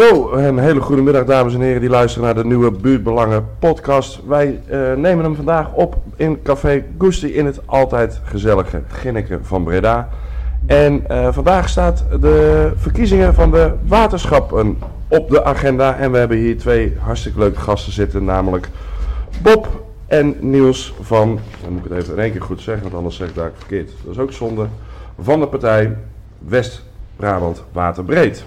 Zo, een hele goede middag dames en heren die luisteren naar de nieuwe Buurtbelangen podcast. Wij uh, nemen hem vandaag op in Café Gusti in het altijd gezellige Ginneke van Breda. En uh, vandaag staat de verkiezingen van de waterschappen op de agenda. En we hebben hier twee hartstikke leuke gasten zitten, namelijk Bob en Niels van, dan moet ik het even in één keer goed zeggen, want anders zeg ik daar verkeerd. Dat is ook zonde, van de partij West-Brabant Waterbreed.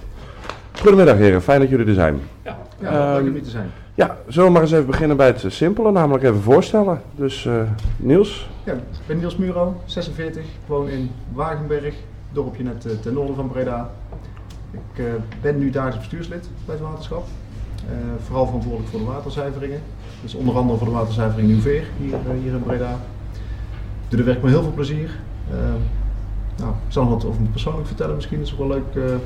Goedemiddag heren, fijn dat jullie er zijn. Ja, ja leuk om hier te zijn. Ja, zullen we maar eens even beginnen bij het simpele, namelijk even voorstellen. Dus uh, Niels? Ja, ik ben Niels Muro, 46, woon in Wagenberg, dorpje net uh, ten noorden van Breda. Ik uh, ben nu dagelijks bestuurslid bij het waterschap. vooral verantwoordelijk voor de waterzuiveringen. Dus onder andere voor de waterzuivering Nieuwveer hier, hier in Breda. Ik doe de werk met heel veel plezier. nou, ik zal nog wat over me persoonlijk vertellen misschien, dat is ook wel leuk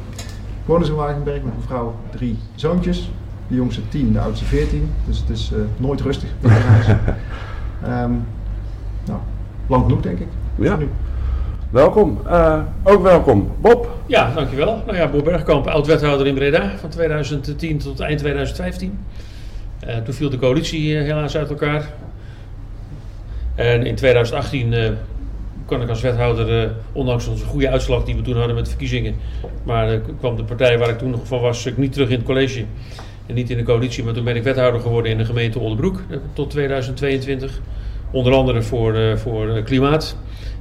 woon dus in Wagenberg met mijn vrouw, drie zoontjes. De jongste 10, de oudste 14. Dus het is uh, nooit rustig bij huis. um, nou, lang genoeg denk ik. Ja. Nu. Welkom. Uh, ook welkom. Bob. Ja, dankjewel. Nou ja, Bob Bergkamp, oud-wethouder in Breda van 2010 tot eind 2015. Uh, toen viel de coalitie helaas uit elkaar. En in 2018 kan ik als wethouder, uh, ondanks onze goede uitslag die we toen hadden met de verkiezingen, maar uh, kwam de partij waar ik toen nog van was ik niet terug in het college en niet in de coalitie, maar toen ben ik wethouder geworden in de gemeente Oldenbroek uh, tot 2022. Onder andere voor, voor klimaat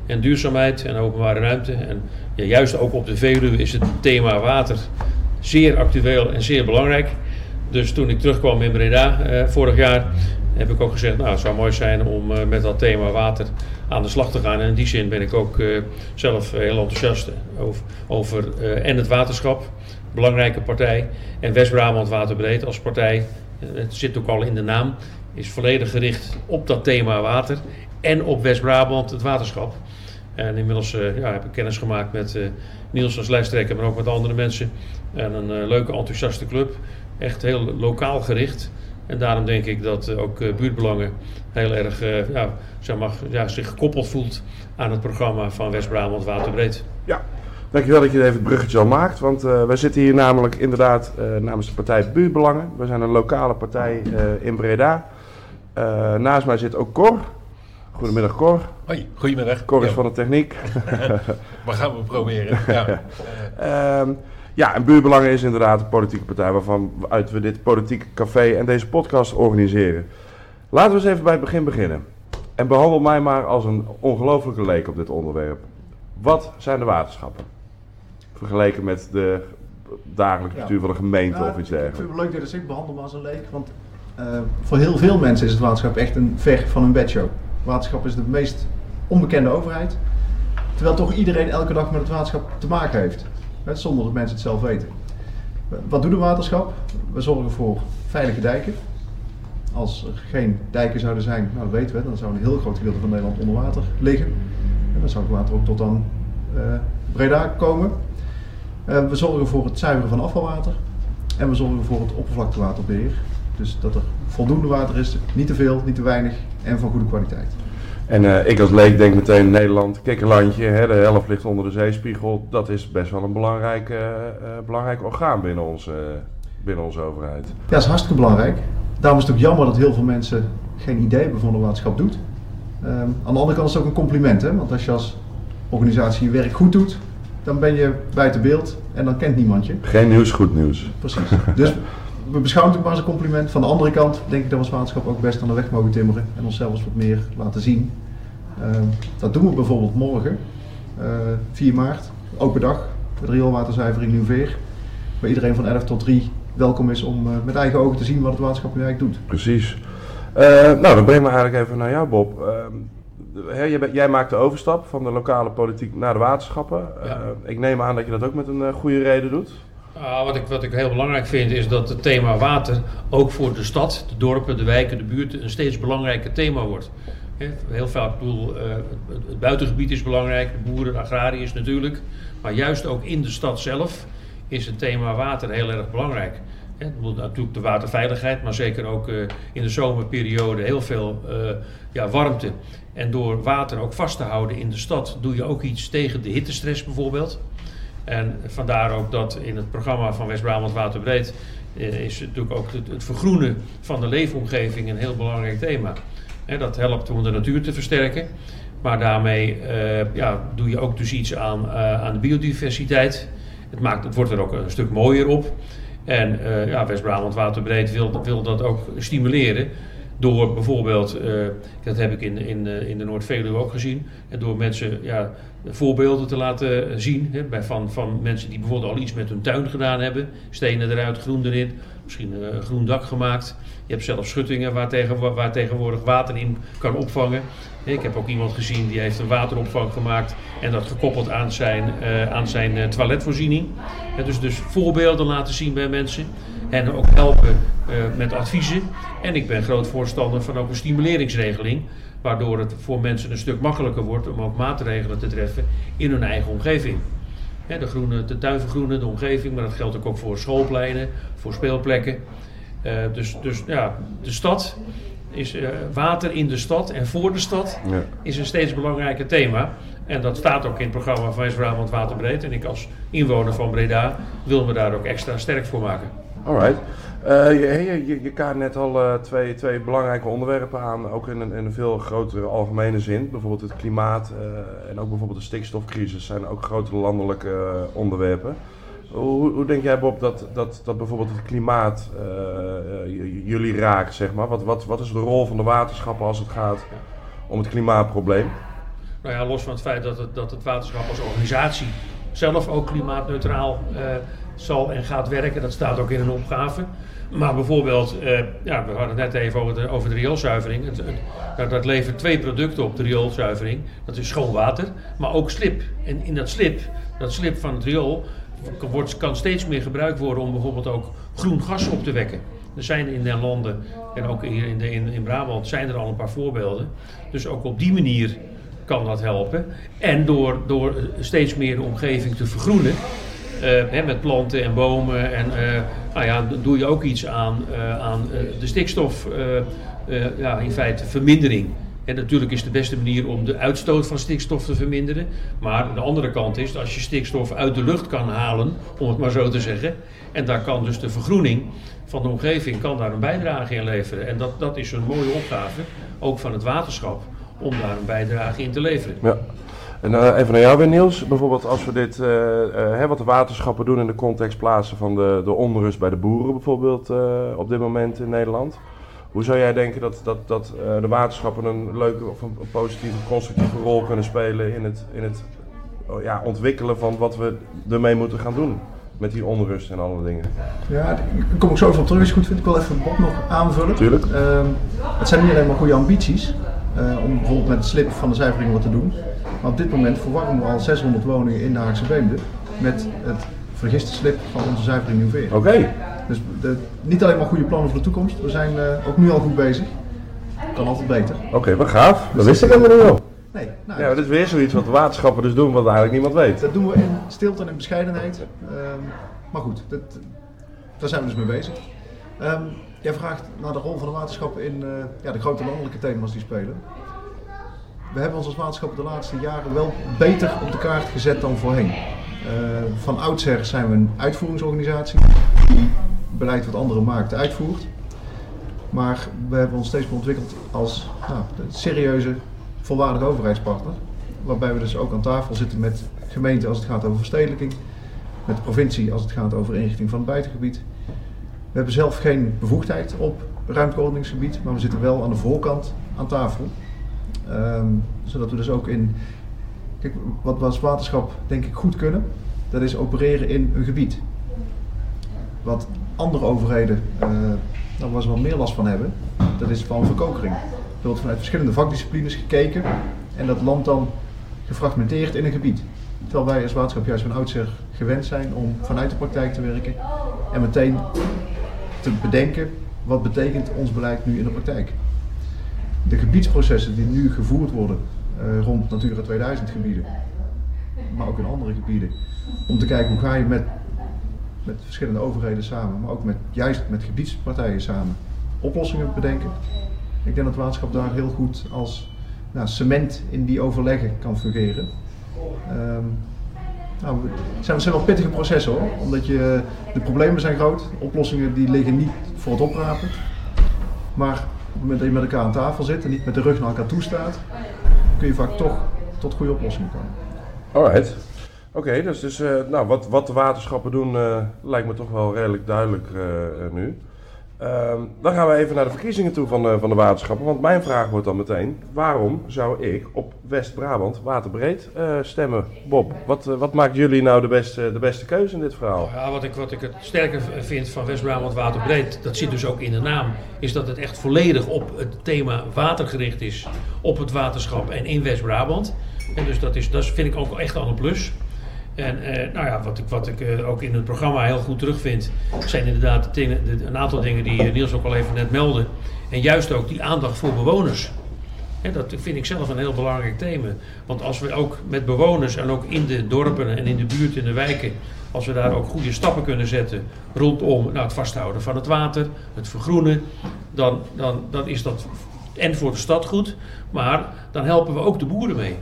en duurzaamheid en openbare ruimte. En ja, juist ook op de Veluwe is het thema water zeer actueel en zeer belangrijk. Dus toen ik terugkwam in Breda vorig jaar, heb ik ook gezegd, nou het zou mooi zijn om met dat thema water aan de slag te gaan. En in die zin ben ik ook uh, zelf heel enthousiast over, over uh, en het waterschap, belangrijke partij, en West-Brabant Waterbreed als partij. Uh, het zit ook al in de naam, is volledig gericht op dat thema water en op West-Brabant het waterschap. En inmiddels ja, heb ik kennis gemaakt met Niels als lijsttrekker, maar ook met andere mensen. En een leuke, enthousiaste club. Echt heel lokaal gericht. En daarom denk ik dat ook buurtbelangen heel erg ja, zeg maar, ja, zich gekoppeld voelt aan het programma van West-Brabant Waterbreed. Ja, dankjewel dat je even het bruggetje al maakt. Want uh, wij zitten hier namelijk inderdaad uh, namens de partij Buurtbelangen. We zijn een lokale partij uh, in Breda. naast mij zit ook Cor. Goedemiddag Cor. Hoi, goedemiddag. Cor is ja. van de techniek. maar gaan we proberen. Ja. um, ja, en Buurtbelangen is inderdaad een politieke partij waarvan uit we dit politieke café en deze podcast organiseren. Laten we eens even bij het begin beginnen. En behandel mij maar als een ongelofelijke leek op dit onderwerp. Wat zijn de waterschappen? Vergeleken met de dagelijks bestuur van een gemeente of iets dergelijks. Ik vind het leuk dat je ik behandel als een leek. Want uh, voor heel veel mensen is het waterschap echt een ver van een bedshow. Waterschap is de meest onbekende overheid. Terwijl toch iedereen elke dag met het waterschap te maken heeft. Hè, zonder dat mensen het zelf weten. Wat doet een waterschap? We zorgen voor veilige dijken als er geen dijken zouden zijn, nou dat weten we, dan zou een heel groot gedeelte van Nederland onder water liggen. En dan zou het water ook tot aan uh, Breda komen. Uh, we zorgen voor het zuiveren van afvalwater. En we zorgen voor het oppervlaktewaterbeheer. Dus dat er voldoende water is, niet te veel, niet te weinig en van goede kwaliteit. En uh, ik als leek denk meteen Nederland, kikkerlandje, hè, de helft ligt onder de zeespiegel. Dat is best wel een belangrijk, belangrijk orgaan binnen onze, binnen onze overheid. Ja, dat is hartstikke belangrijk. Daarom is het ook jammer dat heel veel mensen geen idee hebben van wat de waterschap doet. Um, aan de andere kant is het ook een compliment, hè? want als je als organisatie je werk goed doet, dan ben je buiten beeld en dan kent niemand je. Geen nieuws, goed nieuws. Precies. Dus we beschouwen het ook maar als een compliment. Van de andere kant denk ik dat we als waterschap ook best aan de weg mogen timmeren en onszelf eens wat meer laten zien. Um, dat doen we bijvoorbeeld morgen, uh, 4 maart, open dag, de rioolwaterzuivering Nieuwveer. Waar iedereen van 11 tot 3 welkom is om uh, met eigen ogen te zien wat het waterschap nu eigenlijk doet. Precies. Uh, nou, dan brengen we eigenlijk even naar jou, Bob. Uh, jij, jij, maakt de overstap van de lokale politiek naar de waterschappen. Ja. ik neem aan dat je dat ook met een goede reden doet. Uh, wat, ik, wat ik heel belangrijk vind is dat het thema water ook voor de stad, de dorpen, de wijken, de buurten een steeds belangrijker thema wordt. Heel vaak, ik bedoel, het, het buitengebied is belangrijk, de boeren, de agrariërs natuurlijk. Maar juist ook in de stad zelf is het thema water heel erg belangrijk. Ja, natuurlijk de waterveiligheid, maar zeker ook uh, in de zomerperiode heel veel uh, ja, warmte. En door water ook vast te houden in de stad doe je ook iets tegen de hittestress bijvoorbeeld. En vandaar ook dat in het programma van West-Brabant Waterbreed eh, is natuurlijk ook het, vergroenen van de leefomgeving een heel belangrijk thema. Dat helpt om de natuur te versterken. Maar daarmee eh, ja, doe je ook dus iets aan, eh, aan de biodiversiteit. Het, maakt, het wordt er ook een stuk mooier op. En eh, ja, West-Brabant Waterbreed wil, wil dat ook stimuleren. Door bijvoorbeeld, eh, dat heb ik in, in, eh, in de Noord-Veluwe ook gezien, en door mensen ja, voorbeelden te laten zien hè, bij, van, van mensen die bijvoorbeeld al iets met hun tuin gedaan hebben. Stenen eruit, groen erin, misschien eh, een groen dak gemaakt. Je hebt zelfs schuttingen waar, tegen, waar tegenwoordig water in kan opvangen. Ik heb ook iemand gezien die heeft een wateropvang gemaakt en dat gekoppeld aan zijn, eh, aan zijn eh, toiletvoorziening. Dus, dus voorbeelden laten zien bij mensen en ook helpen met adviezen. En ik ben groot voorstander van ook een stimuleringsregeling, waardoor het voor mensen een stuk makkelijker wordt om ook maatregelen te treffen in hun eigen omgeving. Hè, de, groene, de tuin vergroenen, de omgeving, maar dat geldt ook, ook voor schoolpleinen, voor speelplekken. Eh, dus, dus ja, de stad is eh, water in de stad en voor de stad Ja. is een steeds belangrijker thema. En dat staat ook in het programma van West-Brabant Waterbreed. En ik als inwoner van Breda wil me daar ook extra sterk voor maken. Alright. Eh, je, je, kaart net al eh, twee, twee belangrijke onderwerpen aan, ook in een, in een veel grotere algemene zin. Bijvoorbeeld het klimaat eh, en ook bijvoorbeeld de stikstofcrisis zijn ook grote landelijke onderwerpen. Hoe, hoe denk jij Bob dat, dat, dat bijvoorbeeld het klimaat jullie raakt, zeg maar? Wat, wat, wat is de rol van de waterschappen als het gaat om het klimaatprobleem? Nou ja, los van het feit dat het, dat het waterschap als organisatie zelf ook klimaatneutraal zal en gaat werken. Dat staat ook in een opgave. Maar bijvoorbeeld, eh, ja, we hadden het net even over de, over de rioolzuivering. Dat, dat levert twee producten op, de rioolzuivering. Dat is schoon water, maar ook slip. En in dat slip, dat slip van het riool, wordt, kan steeds meer gebruikt worden om bijvoorbeeld ook groen gas op te wekken. Er zijn in den landen en ook hier in, de, in, in Brabant zijn er al een paar voorbeelden. Dus ook op die manier kan dat helpen. En door, door steeds meer de omgeving te vergroenen, hè, met planten en bomen, en, eh, nou ja, dan doe je ook iets aan, eh, aan eh, de stikstof, eh, eh, ja, in feite vermindering. En natuurlijk is de beste manier om de uitstoot van stikstof te verminderen. Maar de andere kant is, als je stikstof uit de lucht kan halen, om het maar zo te zeggen. En daar kan dus de vergroening van de omgeving kan daar een bijdrage in leveren. En dat, dat is een mooie opgave, ook van het waterschap, om daar een bijdrage in te leveren. Ja. En eh, even naar jou weer Niels. Bijvoorbeeld als we dit, eh, eh, hè, wat de waterschappen doen in de context plaatsen van de, de onrust bij de boeren bijvoorbeeld op dit moment in Nederland. Hoe zou jij denken dat, dat, dat de waterschappen een leuke of een, positieve, constructieve rol kunnen spelen in het, in het oh, ja, ontwikkelen van wat we ermee moeten gaan doen? Met die onrust en alle dingen. Ja, daar kom ik zo even op terug. Is goed, vind ik wel even Bob nog aanvullen. Tuurlijk. Ehm, het zijn niet alleen maar goede ambities om bijvoorbeeld met het slip van de zuivering wat te doen. Maar op dit moment verwarmen we al 600 woningen in de Haagse Beemde met het vergiste slip van onze zuivering Nieuwveer. Oké, Dus de, niet alleen maar goede plannen voor de toekomst, we zijn eh, ook nu al goed bezig. Kan altijd beter. oké, wat gaaf. Dat wist ik helemaal niet al. Nee, nou, Ja, dat is weer zoiets wat de waterschappen dus doen wat eigenlijk niemand weet. dat doen we in stilte en in bescheidenheid. Ehm, maar goed, dat, daar zijn we dus mee bezig. Ehm, jij vraagt naar de rol van de waterschappen in eh, ja, de grote landelijke thema's die spelen. We hebben ons als waterschappen de laatste jaren wel beter op de kaart gezet dan voorheen. Eh, van oudsher zijn we een uitvoeringsorganisatie die beleid wat andere markten uitvoert. Maar we hebben ons steeds meer ontwikkeld als nou, serieuze, volwaardige overheidspartner. Waarbij we dus ook aan tafel zitten met gemeenten als het gaat over verstedelijking, met de provincie als het gaat over inrichting van het buitengebied. We hebben zelf geen bevoegdheid op ruimteordeningsgebied, maar we zitten wel aan de voorkant aan tafel. Ehm, zodat we dus ook in. Kijk, wat we als waterschap denk ik goed kunnen, dat is opereren in een gebied. Wat andere overheden, nou, waar ze wel meer last van hebben, dat is van verkokering. Er wordt vanuit verschillende vakdisciplines gekeken en dat land dan gefragmenteerd in een gebied. Terwijl wij als waterschap juist van oudsher gewend zijn om vanuit de praktijk te werken en meteen te bedenken wat betekent ons beleid nu in de praktijk. De gebiedsprocessen die nu gevoerd worden eh, rond Natura 2000 gebieden, maar ook in andere gebieden, om te kijken hoe ga je met, met verschillende overheden samen, maar ook met, juist met gebiedspartijen samen, oplossingen bedenken. Ik denk dat waterschap daar heel goed als nou, cement in die overleggen kan fungeren. Ehm, Nou, het zijn, het wel pittige processen hoor. Omdat je, de problemen zijn groot. Oplossingen die liggen niet voor het oprapen. Maar het moment dat je met elkaar aan tafel zit en niet met de rug naar elkaar toe staat, kun je vaak toch tot goede oplossingen komen. Alright. Oké, dus, dus eh, nou, wat, wat de waterschappen doen eh, lijkt me toch wel redelijk duidelijk eh, nu. Ehm, dan gaan we even naar de verkiezingen toe van, de- van de waterschappen. Want mijn vraag wordt dan meteen: waarom zou ik op West-Brabant waterbreed eh, stemmen? Bob, wat, eh, wat maakt jullie nou de beste, de beste keuze in dit verhaal? Ja, wat, ik, wat ik het sterker vind van West-Brabant Waterbreed, dat zit dus ook in de naam, is dat het echt volledig op het thema water gericht is. Op het waterschap en in West-Brabant. En dus dat, is, dat vind ik ook echt al een plus. En eh, nou ja, wat ik, wat ik eh, ook in het programma heel goed terugvind, zijn inderdaad de dingen, een aantal dingen die eh, Niels ook al even net meldde. En juist ook die aandacht voor bewoners. Hè, dat vind ik zelf een heel belangrijk thema. Want als we ook met bewoners en ook in de dorpen en in de buurt, in de wijken, als we daar ook goede stappen kunnen zetten rondom nou, het vasthouden van het water, het vergroenen, dan, dan, dan is dat en voor de stad goed, maar dan helpen we ook de boeren mee.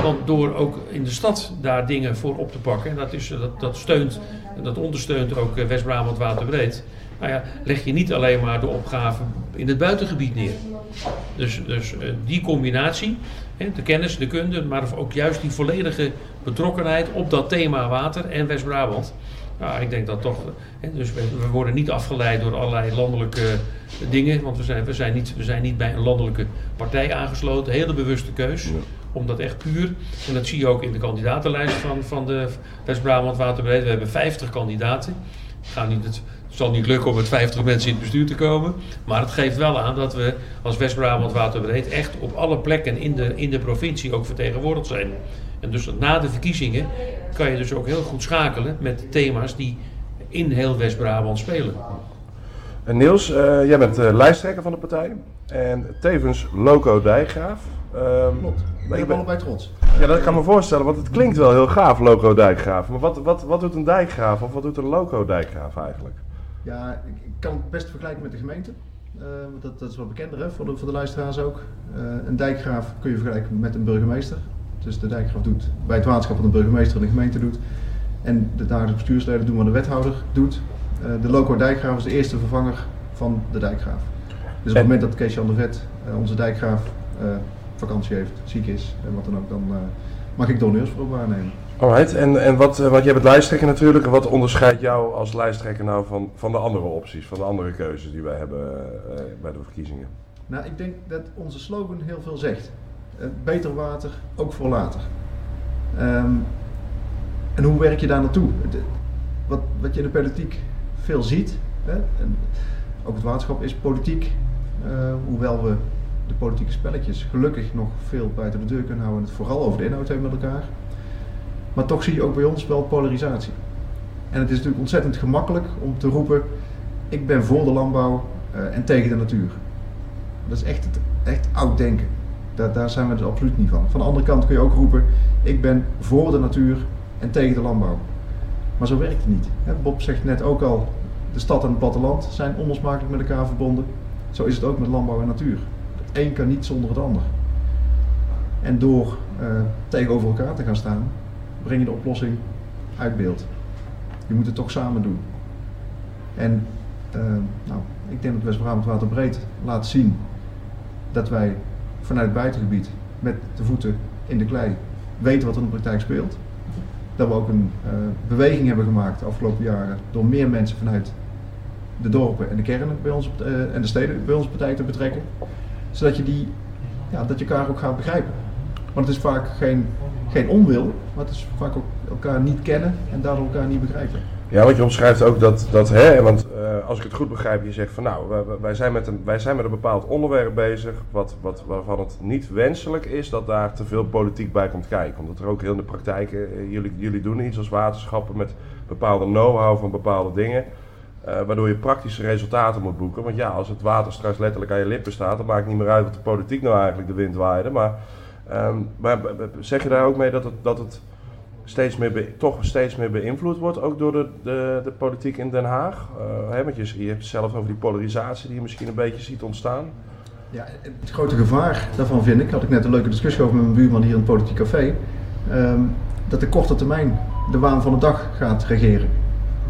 Want door ook in de stad daar dingen voor op te pakken, en dat, is, dat, dat steunt en dat ondersteunt ook eh, West-Brabant Waterbreed. Nou ja, leg je niet alleen maar de opgave in het buitengebied neer. Dus, dus eh, die combinatie, de kennis, de kunde, maar ook juist die volledige betrokkenheid op dat thema water en West-Brabant. Nou, ik denk dat toch. Dus we, we worden niet afgeleid door allerlei landelijke dingen, want we zijn, we, zijn niet, we zijn niet bij een landelijke partij aangesloten. Hele bewuste keus. Om dat echt puur, en dat zie je ook in de kandidatenlijst van, van de West-Brabant Waterbreed. We hebben 50 kandidaten. Gaan niet, het zal niet lukken om met 50 mensen in het bestuur te komen. Maar het geeft wel aan dat we als West-Brabant Waterbreed echt op alle plekken in de, in de provincie ook vertegenwoordigd zijn. En dus na de verkiezingen kan je dus ook heel goed schakelen met thema's die in heel West-Brabant spelen. En Niels, eh, jij bent eh, lijsttrekker van de partij en tevens loco dijkgraaf. Ehm, Klopt. maar Ik ben allebei trots. Ja, dat kan me voorstellen, want het klinkt wel heel gaaf, loco dijkgraaf. Maar wat, wat, wat doet een dijkgraaf of wat doet een loco dijkgraaf eigenlijk? Ja, ik, kan het best vergelijken met de gemeente. Eh, want dat, dat is wat bekender hè, voor, de, voor de luisteraars ook. Eh, een dijkgraaf kun je vergelijken met een burgemeester. Dus de dijkgraaf doet bij het waterschap wat een burgemeester en de gemeente doet. En de dagelijkse bestuursleden doen wat de wethouder doet. Eh, de loco dijkgraaf is de eerste vervanger van de dijkgraaf. Dus op het En- moment dat Kees-Jan de Vet, eh, onze dijkgraaf, vakantie heeft, ziek is en wat dan ook, dan eh, mag ik Don Neursbroek waarnemen. Alright, en, en wat, eh, want jij bent lijsttrekker natuurlijk. En wat onderscheidt jou als lijsttrekker nou van, van de andere opties, van de andere keuzes die wij hebben eh, bij de verkiezingen? Nou, ik denk dat onze slogan heel veel zegt. Beter water, ook voor later. Ehm, en hoe werk je daar naartoe? Wat, wat je in de politiek veel ziet, hè, en ook het waterschap is politiek, hoewel we de politieke spelletjes gelukkig nog veel buiten de deur kunnen houden en het vooral over de inhoud hebben met elkaar. Maar toch zie je ook bij ons wel polarisatie. En het is natuurlijk ontzettend gemakkelijk om te roepen, ik ben voor de landbouw eh, en tegen de natuur. Dat is echt, echt oud denken. Daar, daar zijn we er absoluut niet van. Van de andere kant kun je ook roepen, ik ben voor de natuur en tegen de landbouw. Maar zo werkt het niet. Bob zegt net ook al, de stad en het platteland zijn onlosmakelijk met elkaar verbonden. Zo is het ook met landbouw en natuur. Een kan niet zonder het ander. En door eh, tegenover elkaar te gaan staan, breng je de oplossing uit beeld. Je moet het toch samen doen. En eh, nou, ik denk dat West-Brabant Waterbreed laat zien dat wij vanuit het buitengebied met de voeten in de klei weten wat er in de praktijk speelt. Dat we ook een eh, beweging hebben gemaakt de afgelopen jaren door meer mensen vanuit de dorpen en de kernen bij ons, en de steden bij onze partij te betrekken. Zodat je, die, ja, dat je elkaar ook gaat begrijpen. Want het is vaak geen, geen onwil, maar het is vaak ook elkaar niet kennen en daardoor elkaar niet begrijpen. Ja, want je omschrijft ook dat, dat hè, want eh, als ik het goed begrijp, je zegt van nou, wij, wij zijn met een, wij zijn met een bepaald onderwerp bezig, wat, wat, waarvan het niet wenselijk is dat daar te veel politiek bij komt kijken. Omdat er ook heel in de praktijk, eh, jullie, jullie doen iets als waterschappen met bepaalde know-how van bepaalde dingen, eh, waardoor je praktische resultaten moet boeken. Want ja, als het water straks letterlijk aan je lippen staat, dan maakt het niet meer uit wat de politiek nou eigenlijk de wind waaide. Maar, ehm, maar zeg je daar ook mee dat het, dat het steeds meer toch steeds meer beïnvloed wordt, ook door de, de, de politiek in Den Haag. Hè, want je, je hebt het zelf over die polarisatie die je misschien een beetje ziet ontstaan. Ja, het grote gevaar daarvan vind ik, had ik net een leuke discussie over met mijn buurman hier in het Politiek Café, ehm, dat de korte termijn de waan van de dag gaat regeren.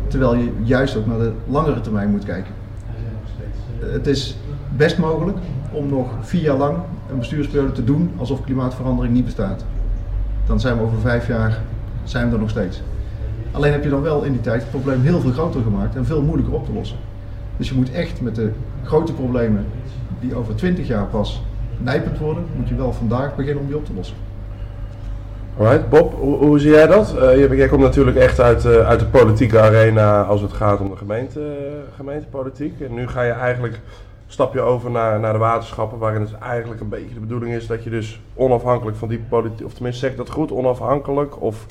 Terwijl je juist ook naar de langere termijn moet kijken. Het is best mogelijk om nog vier jaar lang een bestuursperiode te doen alsof klimaatverandering niet bestaat. Dan zijn we over vijf jaar zijn we er nog steeds. Alleen heb je dan wel in die tijd het probleem heel veel groter gemaakt en veel moeilijker op te lossen. Dus je moet echt met de grote problemen die over 20 jaar pas nijpend worden, moet je wel vandaag beginnen om die op te lossen. Alright, Bob, hoe, zie jij dat? Uh, jij komt natuurlijk echt uit, uh, uit de politieke arena als het gaat om de gemeente, uh, gemeentepolitiek. En nu ga je eigenlijk stap je over naar, naar de waterschappen, waarin het eigenlijk een beetje de bedoeling is dat je dus onafhankelijk van die politiek, of tenminste zeg ik dat goed, onafhankelijk of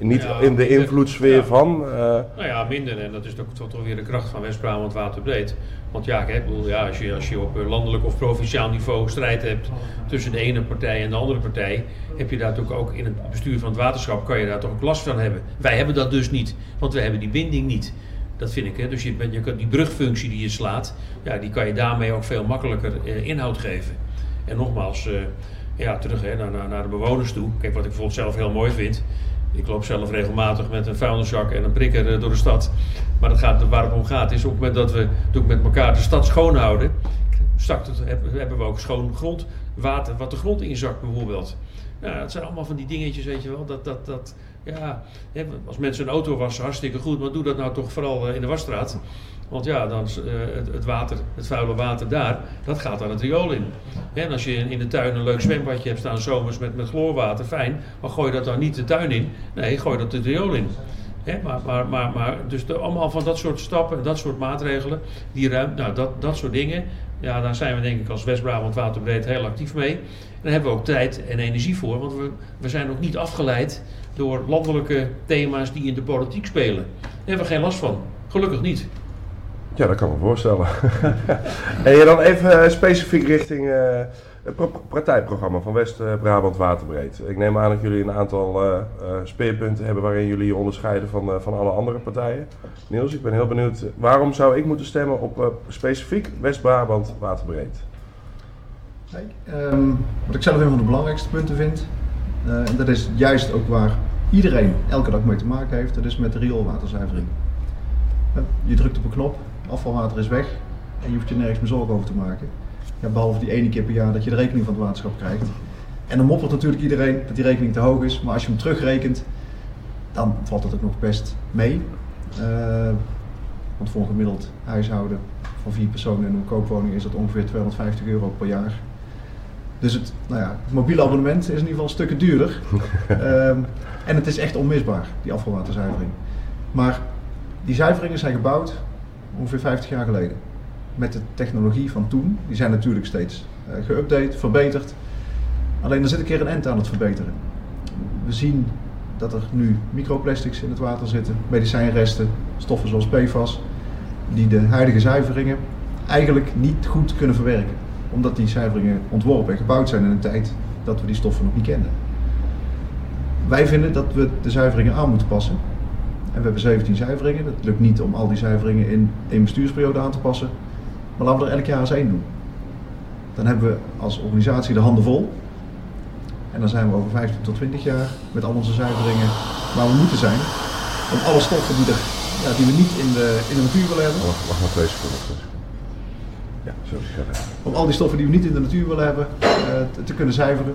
niet Ja, in de invloedssfeer Ja. van. eh, Nou ja, minder. En dat is toch, toch, weer de kracht van West-Brabant waterbreed. Want ja, ik bedoel, ja als, je, als je op landelijk of provinciaal niveau strijd hebt tussen de ene partij en de andere partij, heb je daar toch ook in het bestuur van het waterschap, kan je daar toch ook last van hebben. Wij hebben dat dus niet, want we hebben die binding niet. Dat vind ik. Hè. Dus je, je kan die brugfunctie die je slaat, ja, die kan je daarmee ook veel makkelijker eh, inhoud geven. En nogmaals, eh, ja, terug hè, naar, naar, naar de bewoners toe. Kijk, wat ik bijvoorbeeld zelf heel mooi vind. Ik loop zelf regelmatig met een vuilniszak en een prikker eh, door de stad. Maar dat gaat, waar het om gaat is op het moment dat we ook met elkaar de stad schoonhouden. Het- hebben we ook schoon grondwater, wat de grond inzakt bijvoorbeeld. Nou, dat zijn allemaal van die dingetjes, weet je wel. Dat, dat, dat, ja, als mensen een auto wassen, hartstikke goed. Maar doe dat nou toch vooral eh, in de wasstraat. Want ja, dan eh, het, het water, het vuile water daar, dat gaat dan het riool in. En als je in de tuin een leuk zwembadje hebt staan zomers met, met chloorwater, fijn. Maar gooi dat dan niet de tuin in. Nee, gooi dat het riool in. Maar, maar, maar, dus de, allemaal van dat soort stappen en dat soort maatregelen, die ruim, nou, dat, dat soort dingen, ja, daar zijn we denk ik als West-Brabant Waterbreed heel actief mee. En daar hebben we ook tijd en energie voor, want we, we zijn ook niet afgeleid door landelijke thema's die in de politiek spelen. Daar hebben we geen last van. Gelukkig niet. Ja, dat kan ik me voorstellen. en je dan even eh, specifiek richting eh, het pro- partijprogramma van West-Brabant Waterbreed. Ik neem aan dat jullie een aantal eh, speerpunten hebben waarin jullie je onderscheiden van, van alle andere partijen. Niels, ik ben heel benieuwd. Waarom zou ik moeten stemmen op specifiek West-Brabant Waterbreed? Kijk, ehm, wat ik zelf een van de belangrijkste punten vind, en dat is juist ook waar iedereen elke dag mee te maken heeft, dat is met de rioolwaterzuivering. Je drukt op een knop, afvalwater is weg en je hoeft je nergens meer zorgen over te maken. Ja, behalve die ene keer per jaar dat je de rekening van het waterschap krijgt. En dan moppert natuurlijk iedereen dat die rekening te hoog is, maar als je hem terugrekent, dan valt het ook nog best mee. Eh, want voor een gemiddeld huishouden van vier personen in een koopwoning is dat ongeveer 250 euro per jaar. Dus het, nou ja, het mobiele abonnement is in ieder geval stukken duurder. Ehm, en het is echt onmisbaar, die afvalwaterzuivering. Maar die zuiveringen zijn gebouwd ongeveer 50 jaar geleden. Met de technologie van toen. Die zijn natuurlijk steeds eh, geüpdate, verbeterd. Alleen er zit een keer een end aan het verbeteren. We zien dat er nu microplastics in het water zitten, medicijnresten, stoffen zoals PFAS, die de huidige zuiveringen eigenlijk niet goed kunnen verwerken. Omdat die zuiveringen ontworpen en gebouwd zijn in een tijd dat we die stoffen nog niet kenden. Wij vinden dat we de zuiveringen aan moeten passen. En we hebben 17 zuiveringen. Het lukt niet om al die zuiveringen in één bestuursperiode aan te passen. Maar laten we er elk jaar eens één doen. Dan hebben we als organisatie de handen vol. En dan zijn we over 15 tot 20 jaar met al onze zuiveringen waar we moeten zijn. Om alle stoffen die, er, ja, die we niet in de, in de natuur willen hebben, Wacht, wacht maar twee seconden. Ja, verder. om al die stoffen die we niet in de natuur willen hebben, eh, te, te kunnen zuiveren.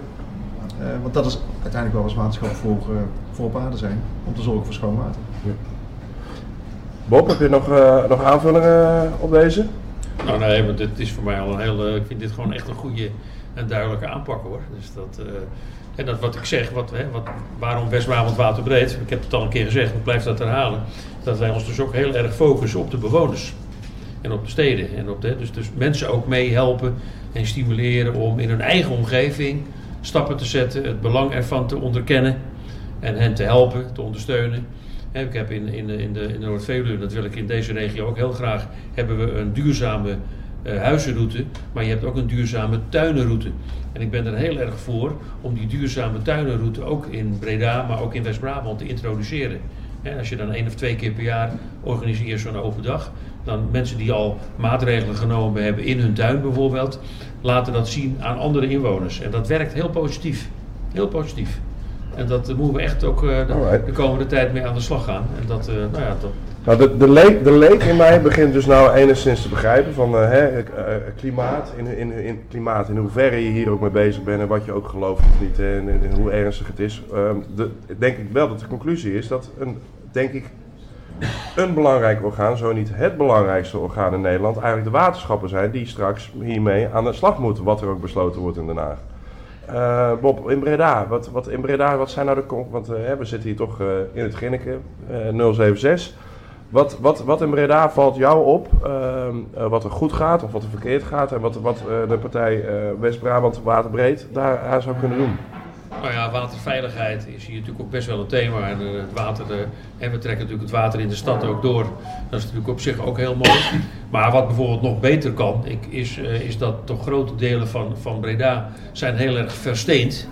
Eh, want dat is uiteindelijk wel als waterschap voor, eh, voor op aarde zijn, om te zorgen voor schoon water. Bob, heb je nog, eh, nog aanvullingen op deze? Nou nee, want dit is voor mij al een heel, eh, ik vind dit gewoon echt een goede en duidelijke aanpak hoor. Dus dat, eh, en dat wat ik zeg, wat, hè, wat, waarom West-Brabant waterbreed, ik heb het al een keer gezegd, ik blijf dat herhalen, dat wij ons dus ook heel erg focussen op de bewoners. En op de steden. En op de, dus, dus mensen ook meehelpen en stimuleren om in hun eigen omgeving stappen te zetten, het belang ervan te onderkennen en hen te helpen, te ondersteunen. Ik heb in, in, in de, in de Noord-Veluwe, dat wil ik in deze regio ook heel graag, hebben we een duurzame eh, huizenroute, maar je hebt ook een duurzame tuinenroute. En ik ben er heel erg voor om die duurzame tuinenroute ook in Breda, maar ook in West-Brabant te introduceren. Als je dan één of twee keer per jaar organiseert zo'n open dag, dan mensen die al maatregelen genomen hebben in hun tuin bijvoorbeeld, laten dat zien aan andere inwoners. En dat werkt heel positief. Heel positief. En dat eh, moeten we echt ook eh, de, komende tijd mee aan de slag gaan. En dat, eh, nou ja, dat, Nou, de, de, leek, de leek in mij begint dus nou enigszins te begrijpen van eh, hè, klimaat, in, in, in klimaat, in hoeverre je hier ook mee bezig bent en wat je ook gelooft of niet en, en- en hoe ernstig het is. Ehm, de, denk ik wel dat de conclusie is dat een, denk ik, een belangrijk orgaan, zo niet het belangrijkste orgaan in Nederland, eigenlijk de waterschappen zijn die straks hiermee aan de slag moeten, wat er ook besloten wordt in Den Haag. Eh, Bob, in Breda, wat, wat, in Breda, wat zijn nou de... Want eh, we zitten hier toch eh, in het Ginneke, eh 076. Wat, wat, wat in Breda valt jou op, ehm, eh, wat er goed gaat of wat er verkeerd gaat... en wat, wat de partij West-Brabant Waterbreed daar zou kunnen doen? Nou ja, waterveiligheid is hier natuurlijk ook best wel een thema. En eh, het water, eh, en we trekken natuurlijk het water in de stad ook door. Dat is natuurlijk op zich ook heel mooi. Maar wat bijvoorbeeld nog beter kan, ik, is, eh, is dat toch grote delen van, van Breda zijn heel erg versteend.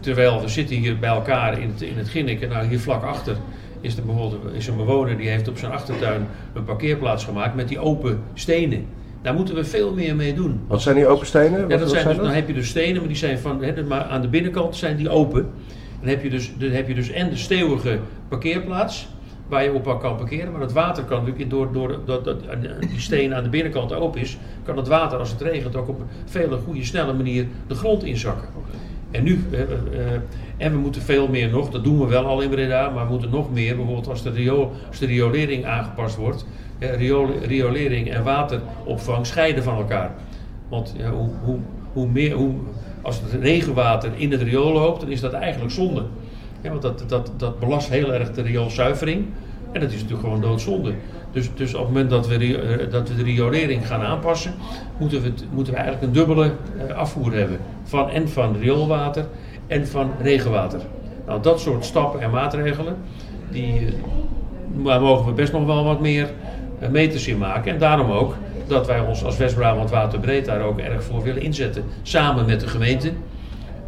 Terwijl we zitten hier bij elkaar in het, in het Ginnik en nou hier vlak achter is er bijvoorbeeld is een bewoner die heeft op zijn achtertuin een parkeerplaats gemaakt met die open stenen. Daar moeten we veel meer mee doen. Wat zijn die open stenen? Ja, dat zijn dus, dat? dan heb je dus stenen, maar die zijn van, hè, maar aan de binnenkant zijn die open. En dan heb je dus, dan heb je dus en de stevige parkeerplaats, waar je op kan parkeren. Maar het water kan natuurlijk, door, door dat, dat die steen aan de binnenkant open is, kan het water als het regent ook op een vele goede, snelle manier de grond inzakken. En nu, eh, eh, eh, en we moeten veel meer nog, dat doen we wel al in Breda, maar we moeten nog meer, bijvoorbeeld als de, riool, als de riolering aangepast wordt, riool, riolering en wateropvang scheiden van elkaar. Want ja, hoe, hoe, hoe meer, hoe, als het regenwater in het riool loopt, dan is dat eigenlijk zonde. Ja, want dat, dat, dat belast heel erg de rioolzuivering. En dat is natuurlijk gewoon doodzonde. Dus, dus op het moment dat we, eh, dat we de riolering gaan aanpassen, moeten we, moeten we eigenlijk een dubbele eh, afvoer hebben. Van, en van rioolwater en van regenwater. Nou, dat soort stappen en maatregelen, die, eh, daar mogen we best nog wel wat meer eh, meters in maken. En daarom ook dat wij ons als West-Brabant Waterbreed daar ook erg voor willen inzetten. Samen met de gemeente.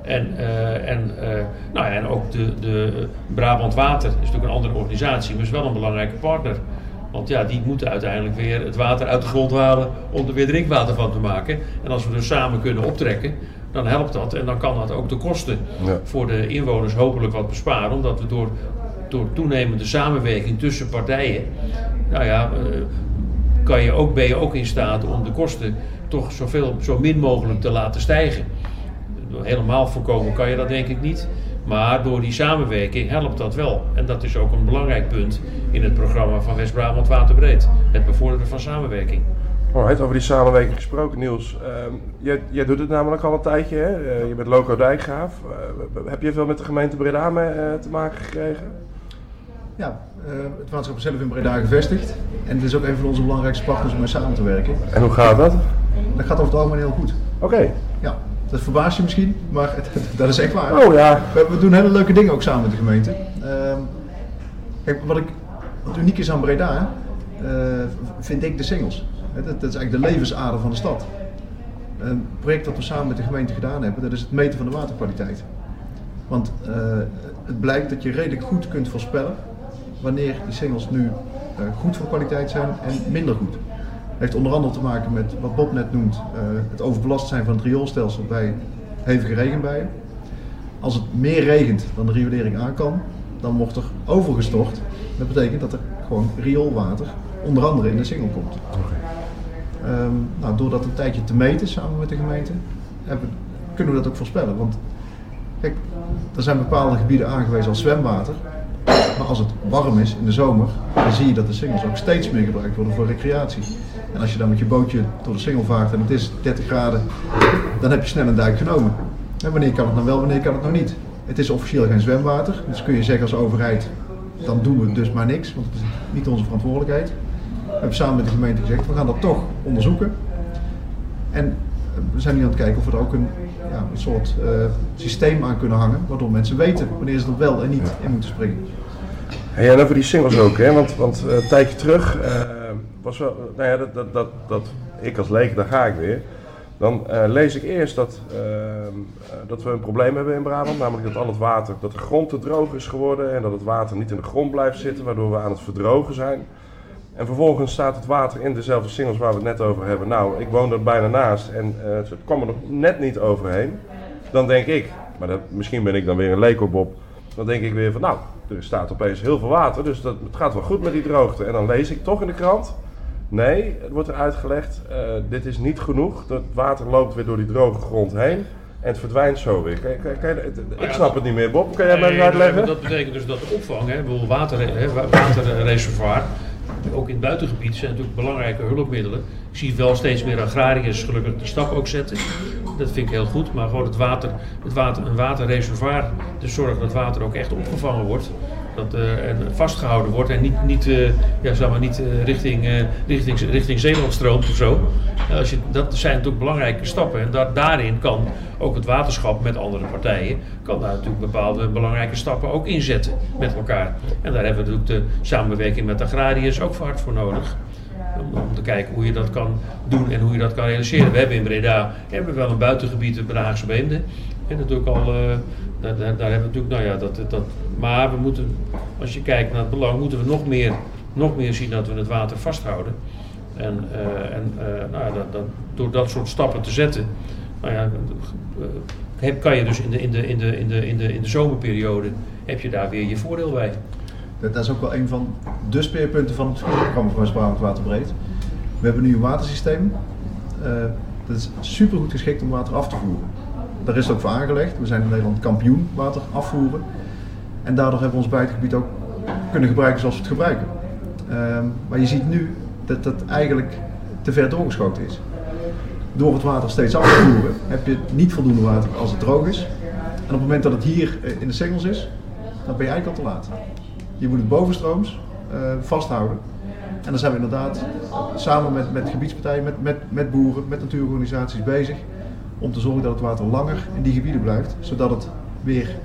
En, eh, en, eh, nou ja, en ook de, de Brabant Water is natuurlijk een andere organisatie, maar is wel een belangrijke partner. Want ja, die moeten uiteindelijk weer het water uit de grond halen om er weer drinkwater van te maken. En als we dus samen kunnen optrekken, dan helpt dat. En dan kan dat ook de kosten Ja. voor de inwoners hopelijk wat besparen. Omdat we door, door toenemende samenwerking tussen partijen, nou ja, eh, kan je ook, ben je ook in staat om de kosten toch zoveel, zo min mogelijk te laten stijgen. Helemaal voorkomen kan je dat denk ik niet. Maar door die samenwerking helpt dat wel. En dat is ook een belangrijk punt in het programma van West-Brabant Waterbreed. Het bevorderen van samenwerking. Alright, over die samenwerking gesproken, Niels. Ehm, jij, doet het namelijk al een tijdje, hè? Eh, je bent loco dijkgraaf. Eh, heb je veel met de gemeente Breda mee, te maken gekregen? Ja, eh, het waterschap is zelf in Breda gevestigd. En het is ook een van onze belangrijkste partners om mee samen te werken. En hoe gaat dat? Dat gaat over het algemeen heel goed. Oké. Ja, dat verbaast je misschien, maar dat is echt waar. Oh ja. We, we doen hele leuke dingen ook samen met de gemeente. Ehm, kijk, wat, ik, wat uniek is aan Breda, eh, vind ik de singles. Dat, dat is eigenlijk de levensader van de stad. Een project dat we samen met de gemeente gedaan hebben, dat is het meten van de waterkwaliteit. Want eh, het blijkt dat je redelijk goed kunt voorspellen wanneer die singles nu eh, goed van kwaliteit zijn en minder goed. Dat heeft onder andere te maken met wat Bob net noemt, eh, het overbelast zijn van het rioolstelsel bij hevige regenbuien. Als het meer regent dan de riolering aan kan, dan wordt er overgestort. Dat betekent dat er gewoon rioolwater onder andere in de singel komt. Ehm, nou, door dat een tijdje te meten samen met de gemeente, hebben, kunnen we dat ook voorspellen. Want kijk, er zijn bepaalde gebieden aangewezen als zwemwater. Maar als het warm is in de zomer, dan zie je dat de singles ook steeds meer gebruikt worden voor recreatie. En als je dan met je bootje door de singel vaart en het is 30 graden, dan heb je snel een duik genomen. En wanneer kan het nou wel, wanneer kan het nou niet? Het is officieel geen zwemwater, dus kun je zeggen als overheid, dan doen we dus maar niks, want het is niet onze verantwoordelijkheid. We hebben samen met de gemeente gezegd, we gaan dat toch onderzoeken. En we zijn nu aan het kijken of we er ook een, ja, een soort eh, systeem aan kunnen hangen, waardoor mensen weten wanneer ze er wel en niet in moeten springen. Hey, en over die singles ook, hè? Want, want eh, een tijdje terug eh, was wel, nou ja, dat, dat, dat, dat ik als leek, daar ga ik weer. Dan eh, lees ik eerst dat, dat we een probleem hebben in Brabant, namelijk dat al het water, dat de grond te droog is geworden en dat het water niet in de grond blijft zitten, waardoor we aan het verdrogen zijn. En vervolgens staat het water in dezelfde singles waar we het net over hebben. Nou, ik woon er bijna naast en het kwam er nog net niet overheen. Dan denk ik, maar misschien ben ik dan weer een leek op Bob, Dan denk ik weer van, nou, er staat opeens heel veel water, dus dat, het gaat wel goed met die droogte. En dan lees ik toch in de krant, nee, het wordt er uitgelegd, eh, dit is niet genoeg. Het water loopt weer door die droge grond heen en het verdwijnt zo weer. Kan kan kan ik snap het niet meer, Bob. Kan jij mij Nee, uitleggen? Dat betekent dus dat de opvang, hè, bijvoorbeeld water, hè, wa- waterreservoir, ook in het buitengebied zijn natuurlijk belangrijke hulpmiddelen. Ik zie wel steeds meer agrariërs gelukkig die stap ook zetten. Dat vind ik heel goed, maar gewoon het water, het water, een waterreservoir, dus zorgen dat water ook echt opgevangen wordt. Dat, eh, en vastgehouden wordt en niet, niet, eh, ja, niet eh, richting, richting, richting Zeeland stroomt of zo. Eh, als je, dat zijn natuurlijk belangrijke stappen. En da- daarin kan ook het waterschap met andere partijen, kan daar natuurlijk bepaalde belangrijke stappen ook inzetten met elkaar. En daar hebben we natuurlijk de samenwerking met agrariërs ook hard voor nodig. Om, te kijken hoe je dat kan doen en hoe je dat kan realiseren. We hebben in Breda hebben we wel een buitengebied, het Braagse Beemde. En natuurlijk al, eh, daar, daar, hebben we natuurlijk, nou ja, dat, dat, maar we moeten, als je kijkt naar het belang, moeten we nog meer, nog meer zien dat we het water vasthouden. En, eh, en eh, nou ja, dat, dat, door dat soort stappen te zetten, nou ja, heb, kan je dus in de, in, de, in, de, in, de, in, de, in de zomerperiode, heb je daar weer je voordeel bij. Dat, is ook wel een van de speerpunten van het programma van Waterbreed. We hebben nu een watersysteem. eh, dat is super goed geschikt om water af te voeren. Daar is het ook voor aangelegd. We zijn in Nederland kampioen water afvoeren. En daardoor hebben we ons buitengebied ook kunnen gebruiken zoals we het gebruiken. Ehm, maar je ziet nu dat dat eigenlijk te ver doorgeschoten is. Door het water steeds af te voeren heb je niet voldoende water als het droog is. En op het moment dat het hier eh, in de singles is, dan ben je eigenlijk al te laat. Je moet het bovenstrooms eh, vasthouden. En dan zijn we inderdaad samen met, met gebiedspartijen, met, met, met boeren, met natuurorganisaties bezig om te zorgen dat het water langer in die gebieden blijft, zodat het weer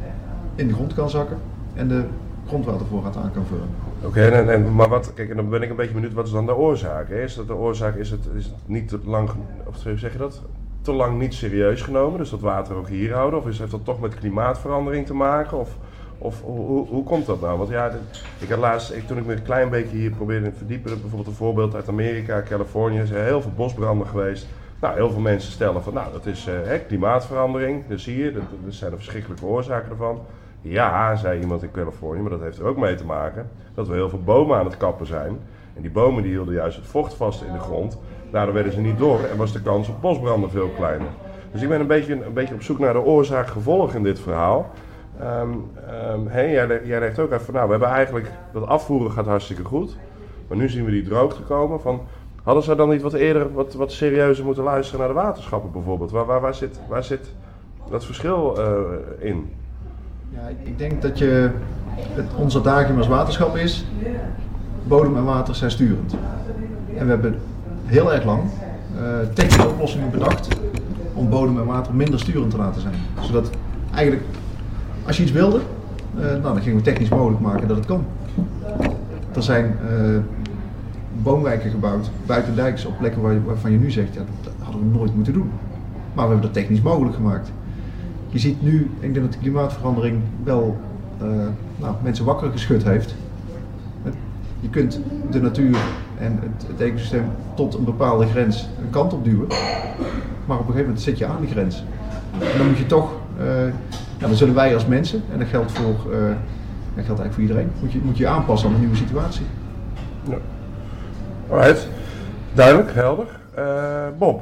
in de grond kan zakken en de grondwatervoorraad aan kan vullen. Oké, en, en, maar wat, kijk, en dan ben ik een beetje benieuwd, wat is dan de oorzaak? Hè? Is dat de oorzaak, is het, is niet te lang, of zeg je dat? Te lang niet serieus genomen, dus dat water ook hier houden? Of is, heeft dat toch met klimaatverandering te maken? Of, of hoe, hoe, komt dat nou? Want ja, ik had laatst, toen ik me een klein beetje hier probeerde te verdiepen, bijvoorbeeld een voorbeeld uit Amerika, Californië, zijn heel veel bosbranden geweest. Nou, heel veel mensen stellen van, nou, dat is eh, hè, klimaatverandering, dat zie je, dat, zijn de verschrikkelijke oorzaken ervan. Ja, zei iemand in Californië, maar dat heeft er ook mee te maken dat we heel veel bomen aan het kappen zijn. En die bomen die hielden juist het vocht vast in de grond. Daardoor werden ze niet door en was de kans op bosbranden veel kleiner. Dus ik ben een beetje, een beetje op zoek naar de oorzaak-gevolg in dit verhaal. Ehm ehm, hey, jij, jij legt ook even van, nou, we hebben eigenlijk, dat afvoeren gaat hartstikke goed. Maar nu zien we die droogte komen. Van, hadden ze dan niet wat eerder, wat, wat serieuzer moeten luisteren naar de waterschappen bijvoorbeeld? Waar, waar, waar, zit, waar zit dat verschil eh, in? Ja, ik- denk dat je, het, adagium als waterschap is, bodem en water zijn sturend. En we hebben heel erg lang eh, technische oplossingen bedacht om bodem en water minder sturend te laten zijn. Zodat eigenlijk, als je iets wilde, eh, nou, dan gingen we technisch mogelijk maken dat het kon. Er zijn eh, boomwijken gebouwd, buiten dijks, op plekken waar waarvan je nu zegt, ja, dat hadden we nooit moeten doen. Maar we hebben dat technisch mogelijk gemaakt. Je ziet nu, ik denk dat de klimaatverandering wel eh, nou, mensen wakker geschud heeft. Je kunt de natuur en het, ecosysteem tot een bepaalde grens een kant op duwen. Maar op een gegeven moment zit je aan die grens. En dan moet je toch, ja, dan zullen wij als mensen, en dat geldt voor, eh, dat geldt eigenlijk voor iedereen, moet je moet je aanpassen aan de nieuwe situatie. Ja. Alright, duidelijk, helder. Eh, Bob,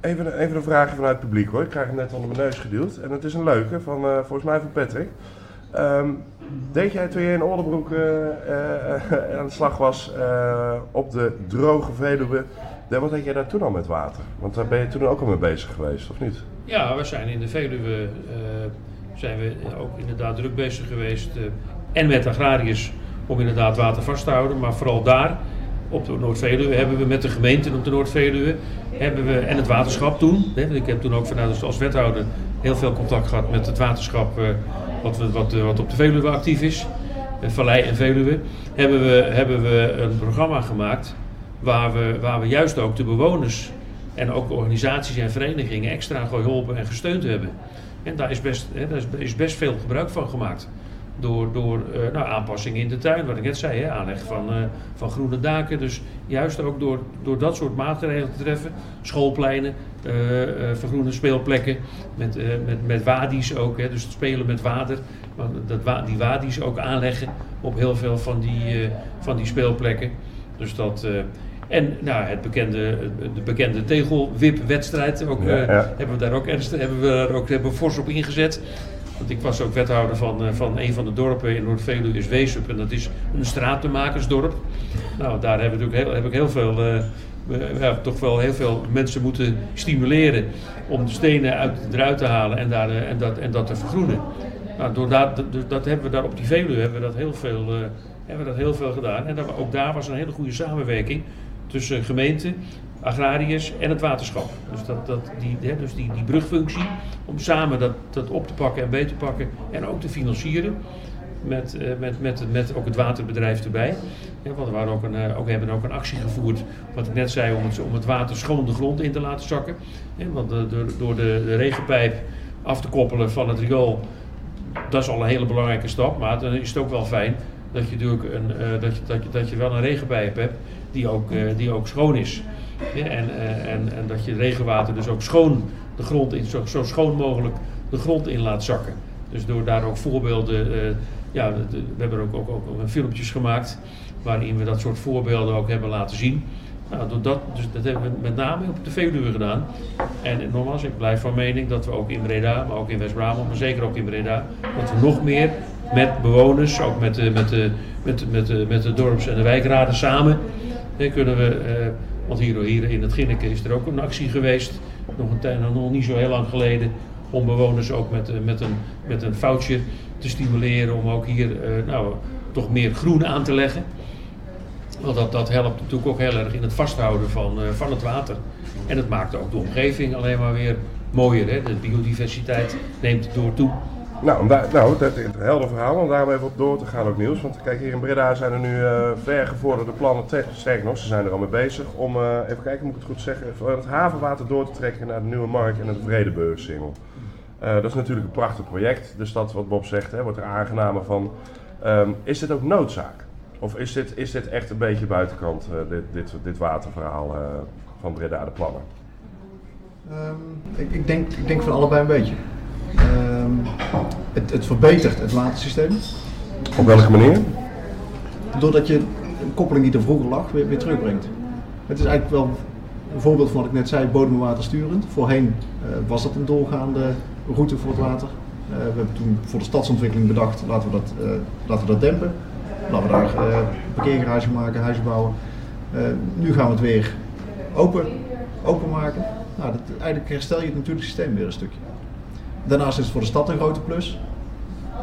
even, een- even een vraagje vanuit het publiek hoor. Ik krijg hem net onder mijn neus geduwd. En het is een leuke, van, eh, volgens mij van Patrick. Ehm, deed jij toen je in Oldenbroek eh, eh, aan de slag was eh, op de droge Veluwe, dan- wat deed jij daar toen al met water? Want daar ben je toen ook al mee bezig geweest, of niet? Ja, we zijn in de Veluwe eh, zijn we ook inderdaad druk bezig geweest. eh, en met agrariërs om inderdaad water vast te houden. Maar vooral daar, op de Noord-Veluwe, hebben we met de gemeente op de Noord-Veluwe... Hebben we, en het waterschap toen. Hè, ik heb toen ook vanuit als wethouder heel veel contact gehad met het waterschap... eh, wat, wat, eh, wat op de Veluwe actief is. Vallei en Veluwe. Hebben we, hebben we een programma gemaakt waar we, waar we juist ook de bewoners en ook organisaties en verenigingen extra geholpen en gesteund hebben. En daar is best, hè, daar is, best veel gebruik van gemaakt. door, door eh, nou, aanpassingen in de tuin, wat ik net zei, hè, aanleg van, eh, van groene daken. Dus juist ook door, door dat soort maatregelen te treffen, schoolpleinen, eh, vergroenen speelplekken, met, met, met wadi's ook, hè, dus het spelen met water. Maar dat, wa- die wadi's ook aanleggen op heel veel van die, van die speelplekken. Dus dat, en nou, het bekende, de bekende tegelwipwedstrijd ook, Ja, eh, ja. hebben we daar ook, ernstig, hebben we daar ook hebben we fors op ingezet. Want ik was ook wethouder van, eh, van een van de dorpen in Noord-Veluwe, is Weesup. En dat is een stratenmakersdorp. Nou, daar hebben we natuurlijk heel, heb ik heel veel, eh, eh, ja, toch wel heel veel mensen moeten stimuleren om de stenen uit, eruit te halen en, daar, en, dat, en dat te vergroenen. Nou, door dat, dat, hebben we daar op die Veluwe hebben we dat heel veel, hebben we dat heel veel gedaan. En dat, ook daar was een hele goede samenwerking tussen gemeente, agrariërs en het waterschap. Dus, dat, dat, die, hè, dus die, die brugfunctie, om samen dat, dat op te pakken en beter te pakken en ook te financieren. Met, eh, met, met, met ook het waterbedrijf erbij. Ja, want we, ook een, eh, ook, hebben ook een actie gevoerd, wat ik net zei, om het, om het water schoon de grond in te laten zakken. Ja, want de, door de, de regenpijp af te koppelen van het riool, dat is al een hele belangrijke stap. Maar dan is het ook wel fijn dat je, natuurlijk een, eh, dat je, dat je, dat je wel een regenpijp hebt die ook, eh, die ook schoon is. En, eh, en, en dat je regenwater dus ook schoon de grond in, zo, zo schoon mogelijk de grond in laat zakken. Dus door daar ook voorbeelden, eh, ja, we hebben ook, ook, ook, ook filmpjes gemaakt waarin we dat soort voorbeelden ook hebben laten zien. Nou, door dat, dus dat hebben we met name op de Veluwe gedaan. En nogmaals, ik blijf van mening dat we ook in Breda, maar ook in West-Brabant, maar zeker ook in Breda, dat we nog meer met bewoners, ook met de, met de, met met met de dorps- en de wijkraden samen, kunnen we, eh, want hier, hier in het Ginneke is er ook een actie geweest, nog, een tijd, nog niet zo heel lang geleden, om bewoners ook met, eh, met, een, met een foutje te stimuleren om ook hier eh, nou, toch meer groen aan te leggen. Want dat, dat helpt natuurlijk ook heel erg in het vasthouden van, van het water. En het maakt ook de omgeving alleen maar weer mooier. Hè? De biodiversiteit neemt door toe. Nou, nou dat is een helder verhaal om daar even op door te gaan ook Niels. Want kijk, hier in Breda zijn er nu eh ver gevorderde plannen, te- sterker ze zijn er al mee bezig om, eh, even kijken, moet ik het goed zeggen, het havenwater door te trekken naar de Nieuwe Markt en het Vredeburgsingel. Eh dat is natuurlijk een prachtig project, dus dat wat Bob zegt, hè, wordt er aangenamer van. Ehm, is dit ook noodzaak? Of is dit, is dit echt een beetje buitenkant, eh, dit, dit, dit waterverhaal eh, van Breda, de plannen? Ehm, ik, ik, denk, ik denk van allebei een beetje. Ehm, het, het verbetert het watersysteem. Op welke manier? Doordat je een koppeling die er vroeger lag weer, weer terugbrengt. Het is eigenlijk wel een voorbeeld van wat ik net zei, bodem- en watersturend. Voorheen eh, was dat een doorgaande route voor het water. Eh, we hebben toen voor de stadsontwikkeling bedacht, laten we dat, eh, laten we dat dempen. Laten we daar eh parkeergarage maken, huizen bouwen. Nu gaan we het weer open, open maken. Nou, dat, eigenlijk herstel je het natuurlijke systeem weer een stukje. Daarnaast is het voor de stad een grote plus.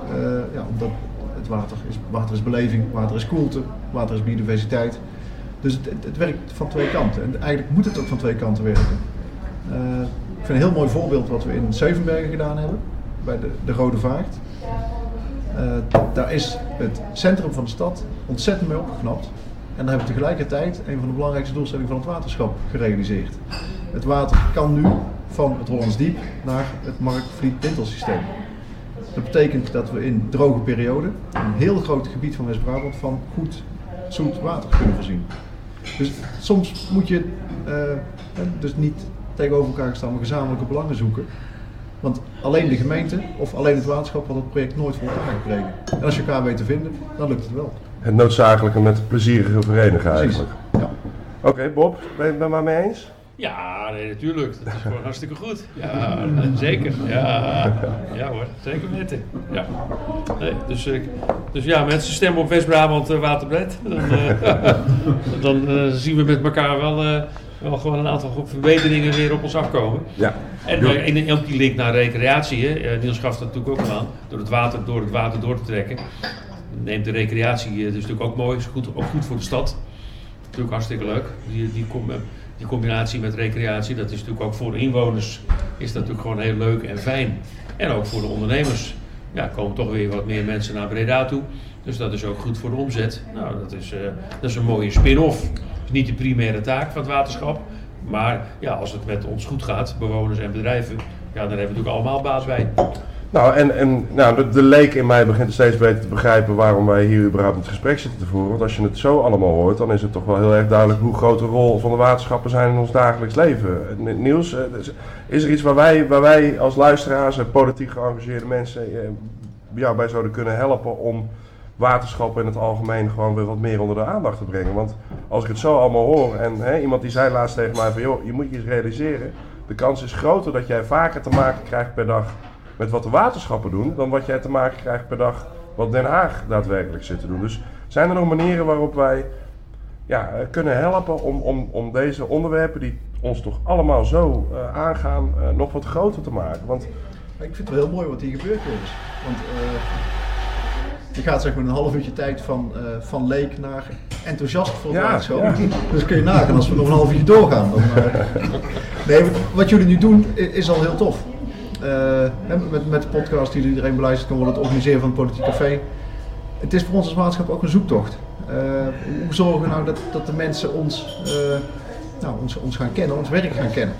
Eh, ja, omdat het water is, water is beleving, water is koelte, water is biodiversiteit. Dus het, het, werkt van twee kanten. En eigenlijk moet het ook van twee kanten werken. Eh, ik vind een heel mooi voorbeeld wat we in Zevenbergen gedaan hebben, bij de, de Rode Vaart. Eh, daar is het centrum van de stad ontzettend mee opgeknapt. En daar hebben we tegelijkertijd een van de belangrijkste doelstellingen van het waterschap gerealiseerd. Het water kan nu van het Hollands Diep naar het Markvliet-Dintelsysteem. Dat betekent dat we in droge perioden een heel groot gebied van West-Brabant van goed zoet water kunnen voorzien. Dus soms moet je eh, dus niet tegenover elkaar staan, maar gezamenlijke belangen zoeken. Want alleen de gemeente of alleen het waterschap had het project nooit voor elkaar gekregen. En als je elkaar weet te vinden, dan lukt het wel. Het noodzakelijke met het plezierige verenigen eigenlijk. Ja. Oké, Bob, ben je het maar mee eens? Ja, nee, natuurlijk. Dat is gewoon hartstikke goed. Ja, zeker. Ja, ja hoor, zeker weten. Ja. Nee, dus, eh, dus ja, mensen stemmen op West-Brabant eh, Waterbed. Dan, eh, dan zien we met elkaar wel, eh, wel gewoon een aantal verbeteringen weer op ons afkomen. Ja. En, en ook die link naar recreatie. Hè. Niels gaf dat natuurlijk ook al aan. Door het water door, het water door te trekken. Neemt de recreatie, eh, dus natuurlijk ook mooi. Is goed, ook goed voor de stad. Natuurlijk hartstikke leuk. Die, die, eh, die combinatie met recreatie, dat is natuurlijk ook voor de inwoners is dat natuurlijk gewoon heel leuk en fijn. En ook voor de ondernemers. Ja, komen toch weer wat meer mensen naar Breda toe. Dus dat is ook goed voor de omzet. Nou, dat is, eh, dat is een mooie spin-off. Het is niet de primaire taak van het waterschap. Maar ja, als het met ons goed gaat, bewoners en bedrijven, ja, dan hebben we natuurlijk allemaal baat bij. Nou, en, en nou, de, leek in mij begint steeds beter te begrijpen waarom wij hier überhaupt het gesprek zitten te voeren. Want als je het zo allemaal hoort, dan is het toch wel heel erg duidelijk hoe groot de rol van de waterschappen zijn in ons dagelijks leven. Niels, eh, is- is er iets waar wij, waar wij als luisteraars en politiek geëngageerde mensen eh, jou bij zouden kunnen helpen om waterschappen in het algemeen gewoon weer wat meer onder de aandacht te brengen? Want als ik het zo allemaal hoor en hè, iemand die zei laatst tegen mij van joh, je moet je eens realiseren, de kans is groter dat jij vaker te maken krijgt per dag met wat de waterschappen doen, dan wat jij te maken krijgt per dag wat Den Haag daadwerkelijk zit te doen. Dus zijn er nog manieren waarop wij ja, eh, kunnen helpen om, om, om deze onderwerpen die ons toch allemaal zo eh, aangaan, eh, nog wat groter te maken? Want Ik vind het wel heel mooi wat hier gebeurt, jongens. Want je gaat zeg maar een half uurtje tijd van, van leek naar enthousiast voor het Ja, ja. Dus kun je nagaan als we nog een half uurtje doorgaan. Dan, nee, wat jullie nu doen is al heel tof. Eh, met, met de podcast die iedereen beluisterd kan worden, het organiseren van het Politiek Café. Het is voor ons als waterschap ook een zoektocht. Eh, hoe zorgen we nou dat, dat de mensen ons, eh, nou, ons, ons gaan kennen, ons werk gaan kennen?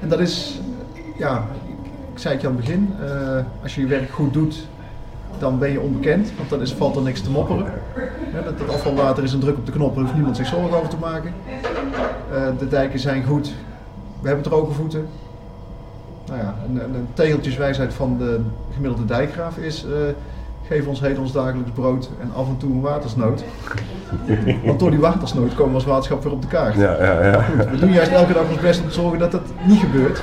En dat is, ja, ik zei het je aan het begin, als je je werk goed doet, dan ben je onbekend, want dan is, valt er niks te mopperen. Ja, dat, afvalwater is een druk op de knop, daar hoeft niemand zich zorgen over te maken. De dijken zijn goed, we hebben droge voeten. Nou ja, een, een, tegeltjeswijsheid van de gemiddelde dijkgraaf is, eh, geef ons heden ons dagelijks brood en af en toe een watersnood. Want door die watersnood komen we als waterschap weer op de kaart. ja, ja, ja. We doen juist elke dag ons best om te zorgen dat dat niet gebeurt.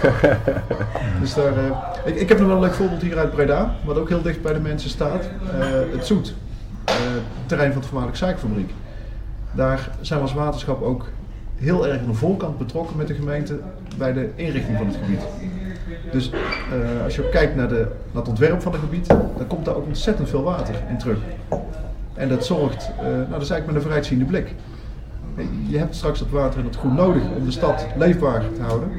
dus daar, eh, ik, ik heb nog wel een leuk voorbeeld hier uit Breda, wat ook heel dicht bij de mensen staat. Eh, het Zoet, het terrein van de voormalige suikerfabriek. Daar zijn we als waterschap ook heel erg aan de voorkant betrokken met de gemeente bij de inrichting van het gebied. Dus eh, als je kijkt naar, de, naar het ontwerp van het gebied, dan komt daar ook ontzettend veel water in terug. En dat zorgt, eh, nou dat is eigenlijk met een vooruitziende blik. Je hebt straks dat water en het groen nodig om de stad leefbaar te houden.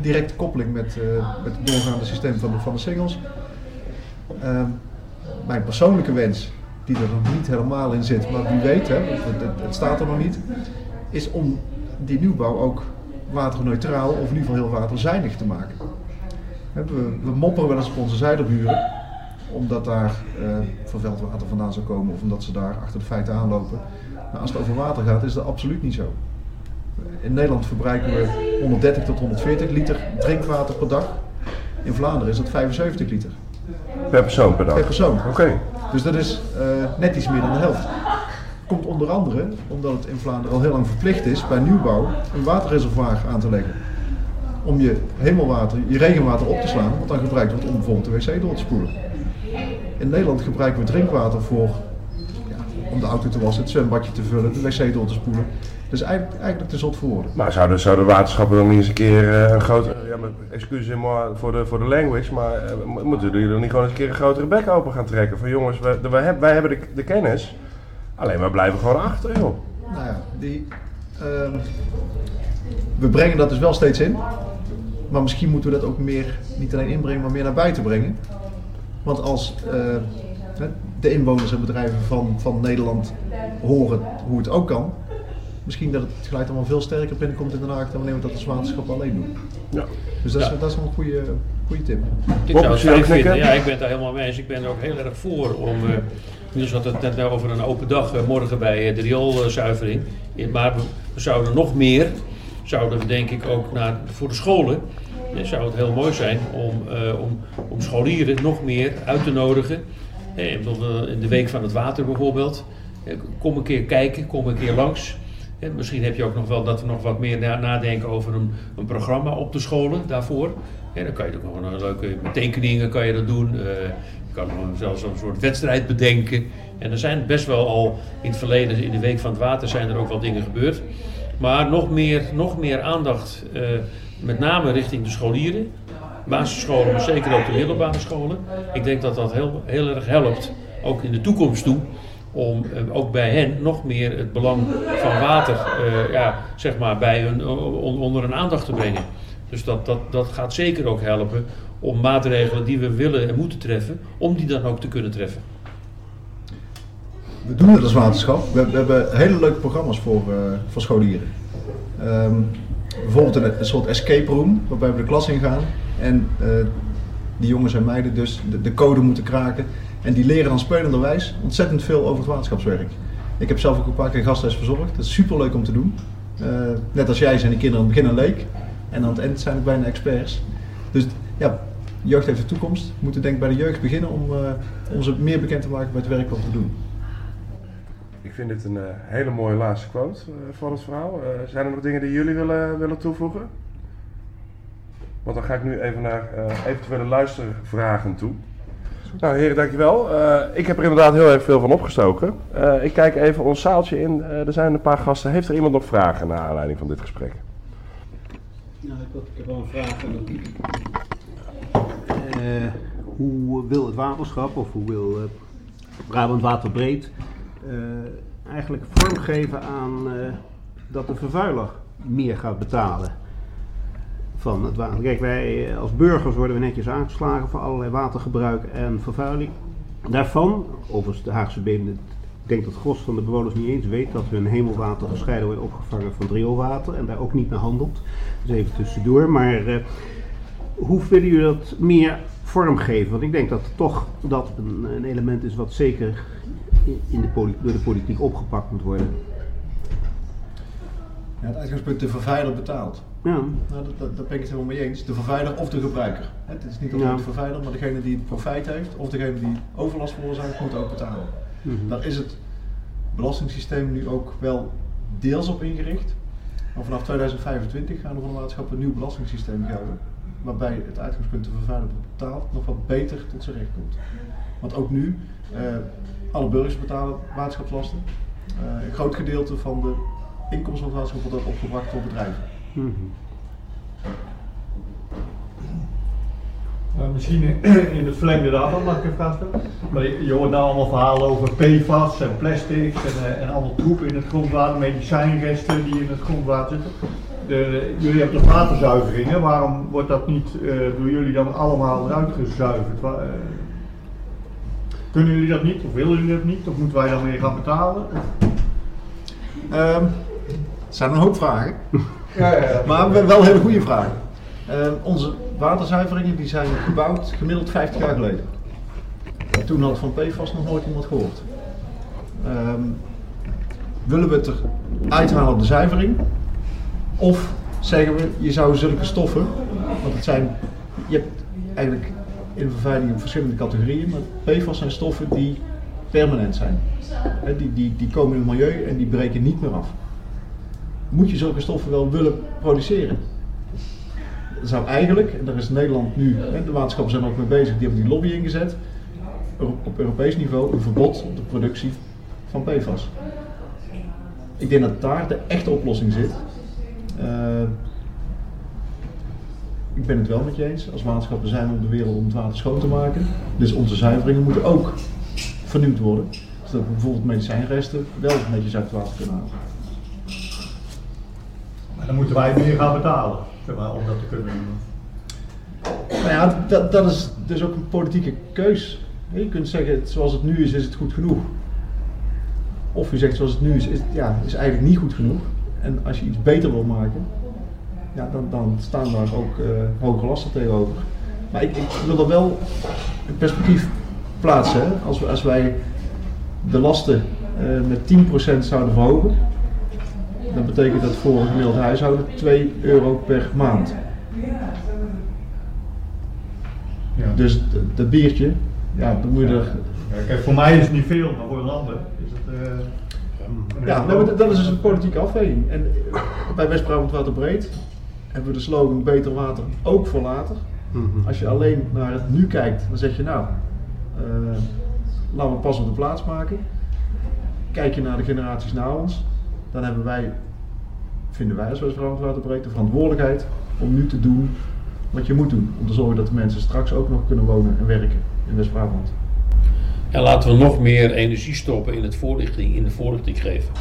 Directe koppeling met, eh, met het doorgaande systeem van de, van de singles. Ehm, mijn persoonlijke wens, die er nog niet helemaal in zit, maar wie weet, hè, het, het- het staat er nog niet, is om die nieuwbouw ook waterneutraal of in ieder geval heel waterzuinig te maken. We, we mopperen wel eens op onze zijderburen, omdat daar eh vervuild water vandaan zou komen of omdat ze daar achter de feiten aanlopen. Maar als het over water gaat, is dat absoluut niet zo. In Nederland verbruiken we 130 tot 140 liter drinkwater per dag. In Vlaanderen is dat 75 liter Per persoon per dag. per persoon. Oké. Dus dat is eh, net iets meer dan de helft. Komt onder andere omdat het in Vlaanderen al heel lang verplicht is bij nieuwbouw een waterreservoir aan te leggen. Om je hemelwater, je regenwater op te slaan, wat dan gebruikt wordt om bijvoorbeeld de wc door te spoelen. In Nederland gebruiken we drinkwater voor ja, om de auto te wassen, het zwembadje te vullen, de wc door te spoelen. Dus eigenlijk, eigenlijk te zot voor woorden. Maar zouden, zouden waterschappen dan niet eens een keer eh, een grote, ja, maar excuses voor de, voor de language, maar eh, mo- moeten jullie dan niet gewoon eens een keer een grotere bek open gaan trekken? Van jongens, wij, de- wij, heb- wij hebben de, de kennis, alleen wij blijven gewoon achter, joh. Nou ja, die, ehm, we brengen dat dus wel steeds in. Maar misschien moeten we dat ook meer, niet alleen inbrengen, maar meer naar buiten brengen. Want als eh, de inwoners en bedrijven van, van Nederland horen hoe het ook kan, misschien dat het geluid allemaal veel sterker binnenkomt in Den Haag dan wanneer we dat als waterschap alleen doen. Ja. Dus dat is, Ja. dat is wel een goede, goede tip. Ik Bob, zou het? Ja, ik ben het daar helemaal mee eens. Ik ben er ook heel erg voor om. eh Niels had het net over een open dag eh, morgen bij de rioolzuivering. Maar we, we zouden nog meer, zouden we denk ik ook naar, voor de scholen. Zou het heel mooi zijn om, eh, om, om scholieren nog meer uit te nodigen. Eh, eh, in de Week van het Water bijvoorbeeld. Kom een keer kijken, kom een keer langs. Misschien heb je ook nog wel dat we nog wat meer na- nadenken over een, een programma op de scholen daarvoor. Dan kan je ook nog een leuke tekeningen kan je dat doen. Je kan zelfs een soort wedstrijd bedenken. En er zijn best wel al in het verleden, in de Week van het Water, zijn er ook wel dingen gebeurd. Maar nog meer, nog meer aandacht, met name richting de scholieren. Basisscholen, maar zeker ook de middelbare scholen. Ik denk dat dat heel, heel erg helpt, ook in de toekomst toe om eh, ook bij hen nog meer het belang van water eh, ja, zeg maar bij hun, on- onder hun aandacht te brengen. Dus dat, dat, dat gaat zeker ook helpen om maatregelen die we willen en moeten treffen, om die dan ook te kunnen treffen. We doen het als waterschap. We, we hebben hele leuke programma's voor, eh, voor scholieren. Ehm, bijvoorbeeld een, een soort escape room, waarbij we de klas ingaan. En eh, die jongens en meiden dus de, de code moeten kraken. En die leren dan spelenderwijs ontzettend veel over het waterschapswerk. Ik heb zelf ook een paar keer gastles verzorgd. Dat is super leuk om te doen. Uh, net als jij zijn die kinderen aan het begin een leek. En aan het eind zijn het bijna experts. Dus ja, jeugd heeft de toekomst. We moeten denk ik bij de jeugd beginnen om, uh, om ze meer bekend te maken met het werk wat we doen. Ik vind dit een uh, hele mooie laatste quote voor het verhaal. zijn er nog dingen die jullie willen, willen toevoegen? Want dan ga ik nu even naar eventuele luistervragen toe. Nou heren, dankjewel. Uh, ik heb er inderdaad heel erg veel van opgestoken. Uh, ik kijk even ons zaaltje in. Uh, er zijn een paar gasten. Heeft er iemand nog vragen naar aanleiding van dit gesprek? Nou, ik, ik heb wel een vraag. hoe wil het waterschap, of hoe wil Brabant Waterbreed eigenlijk vormgeven aan dat de vervuiler meer gaat betalen? van het water. Kijk, wij eh, als burgers worden we netjes aangeslagen voor allerlei watergebruik en vervuiling. Daarvan, overigens de Haagse Benen, ik denk dat het gros van de bewoners niet eens weet dat hun hemelwater gescheiden wordt opgevangen van rioolwater en daar ook niet naar handelt. Dus even tussendoor. Maar hoe willen jullie dat meer vormgeven? Want ik denk dat toch dat een, een element is wat zeker in de door de politiek opgepakt moet worden. Ja, het uitgangspunt de vervuiler betaalt. Ja. Nou, dat, dat, ben ik het helemaal mee eens. De vervuiler of de gebruiker. Het is niet alleen de vervuiler, maar degene die het profijt heeft of degene die overlast veroorzaakt, moet ook betalen. Mm Daar is het belastingssysteem nu ook wel deels op ingericht. Maar vanaf 2025 gaan er van de maatschappij een nieuw belastingssysteem gelden. Waarbij het uitgangspunt de vervuiler betaalt nog wat beter tot zijn recht komt. Want ook nu, uh, alle burgers betalen waterschapslasten. Uh, een groot gedeelte van de inkomsten van het waterschap wordt opgebracht door bedrijven. Mm -hmm. misschien in het verlengde daarvan mag ik een vraag. Maar je hoort nou allemaal verhalen over PFAS en plastics en, uh, allemaal troep in het grondwater, medicijnresten die in het grondwater zitten. De, jullie hebben de waterzuiveringen, waarom wordt dat niet uh, door jullie dan allemaal eruit gezuiverd? Kunnen jullie dat niet of willen jullie dat niet? Of moeten wij dan meer gaan betalen? Um, er zijn een hoop vragen. Ja, ja, Maar wel hele goede vragen. Uh, onze waterzuiveringen die zijn gebouwd gemiddeld 50 jaar geleden. toen had van PFAS nog nooit iemand gehoord. Um, willen we het er uithalen op de zuivering? Of zeggen we, je zou zulke stoffen, want het zijn, je hebt eigenlijk in vervuiling verschillende categorieën, maar PFAS zijn stoffen die permanent zijn. die, die, die komen in het milieu en die breken niet meer af moet je zulke stoffen wel willen produceren. Zou eigenlijk, en daar is Nederland nu, de waterschappen zijn ook mee bezig, die hebben die lobby ingezet, op Europees niveau een verbod op de productie van PFAS. Ik denk dat daar de echte oplossing zit. Uh, ik ben het wel met je eens. Als waterschappen zijn we op de wereld om het water schoon te maken. Dus onze zuiveringen moeten ook vernieuwd worden. Zodat we bijvoorbeeld medicijnresten wel netjes uit het water kunnen halen. En dan moeten wij meer gaan betalen zeg maar, om dat te kunnen doen. Nou ja, dat, dat is dus ook een politieke keus. Je kunt zeggen, zoals het nu is, is het goed genoeg. Of je zegt, zoals het nu is, is, ja, is eigenlijk niet goed genoeg. En als je iets beter wil maken, ja, dan, dan staan daar ook uh, hoge lasten tegenover. Maar ik, ik wil er wel een perspectief plaatsen. Hè? Als, we, als wij de lasten uh, met 10% zouden verhogen, dan betekent dat voor een gemiddeld huishouden 2 euro per maand. Ja. Dus dat biertje, ja, dan moet je er... Ja, kijk, voor mij is het niet veel, maar voor een ander is het... Uh, ja, dat, dat is dus een politieke afweging. En bij West-Brabant Waterbreed hebben we de slogan beter water ook voor later. Mhm. Als je alleen naar het nu kijkt, dan zeg je nou, uh, laten we pas op de plaats maken. Kijk je naar de generaties na ons, dan hebben wij, vinden wij als West-Brabant de verantwoordelijkheid om nu te doen wat je moet doen. Om te zorgen dat de mensen straks ook nog kunnen wonen en werken in West-Brabant. En laten we nog meer energie stoppen in, het voorlichting, in de voorlichting geven.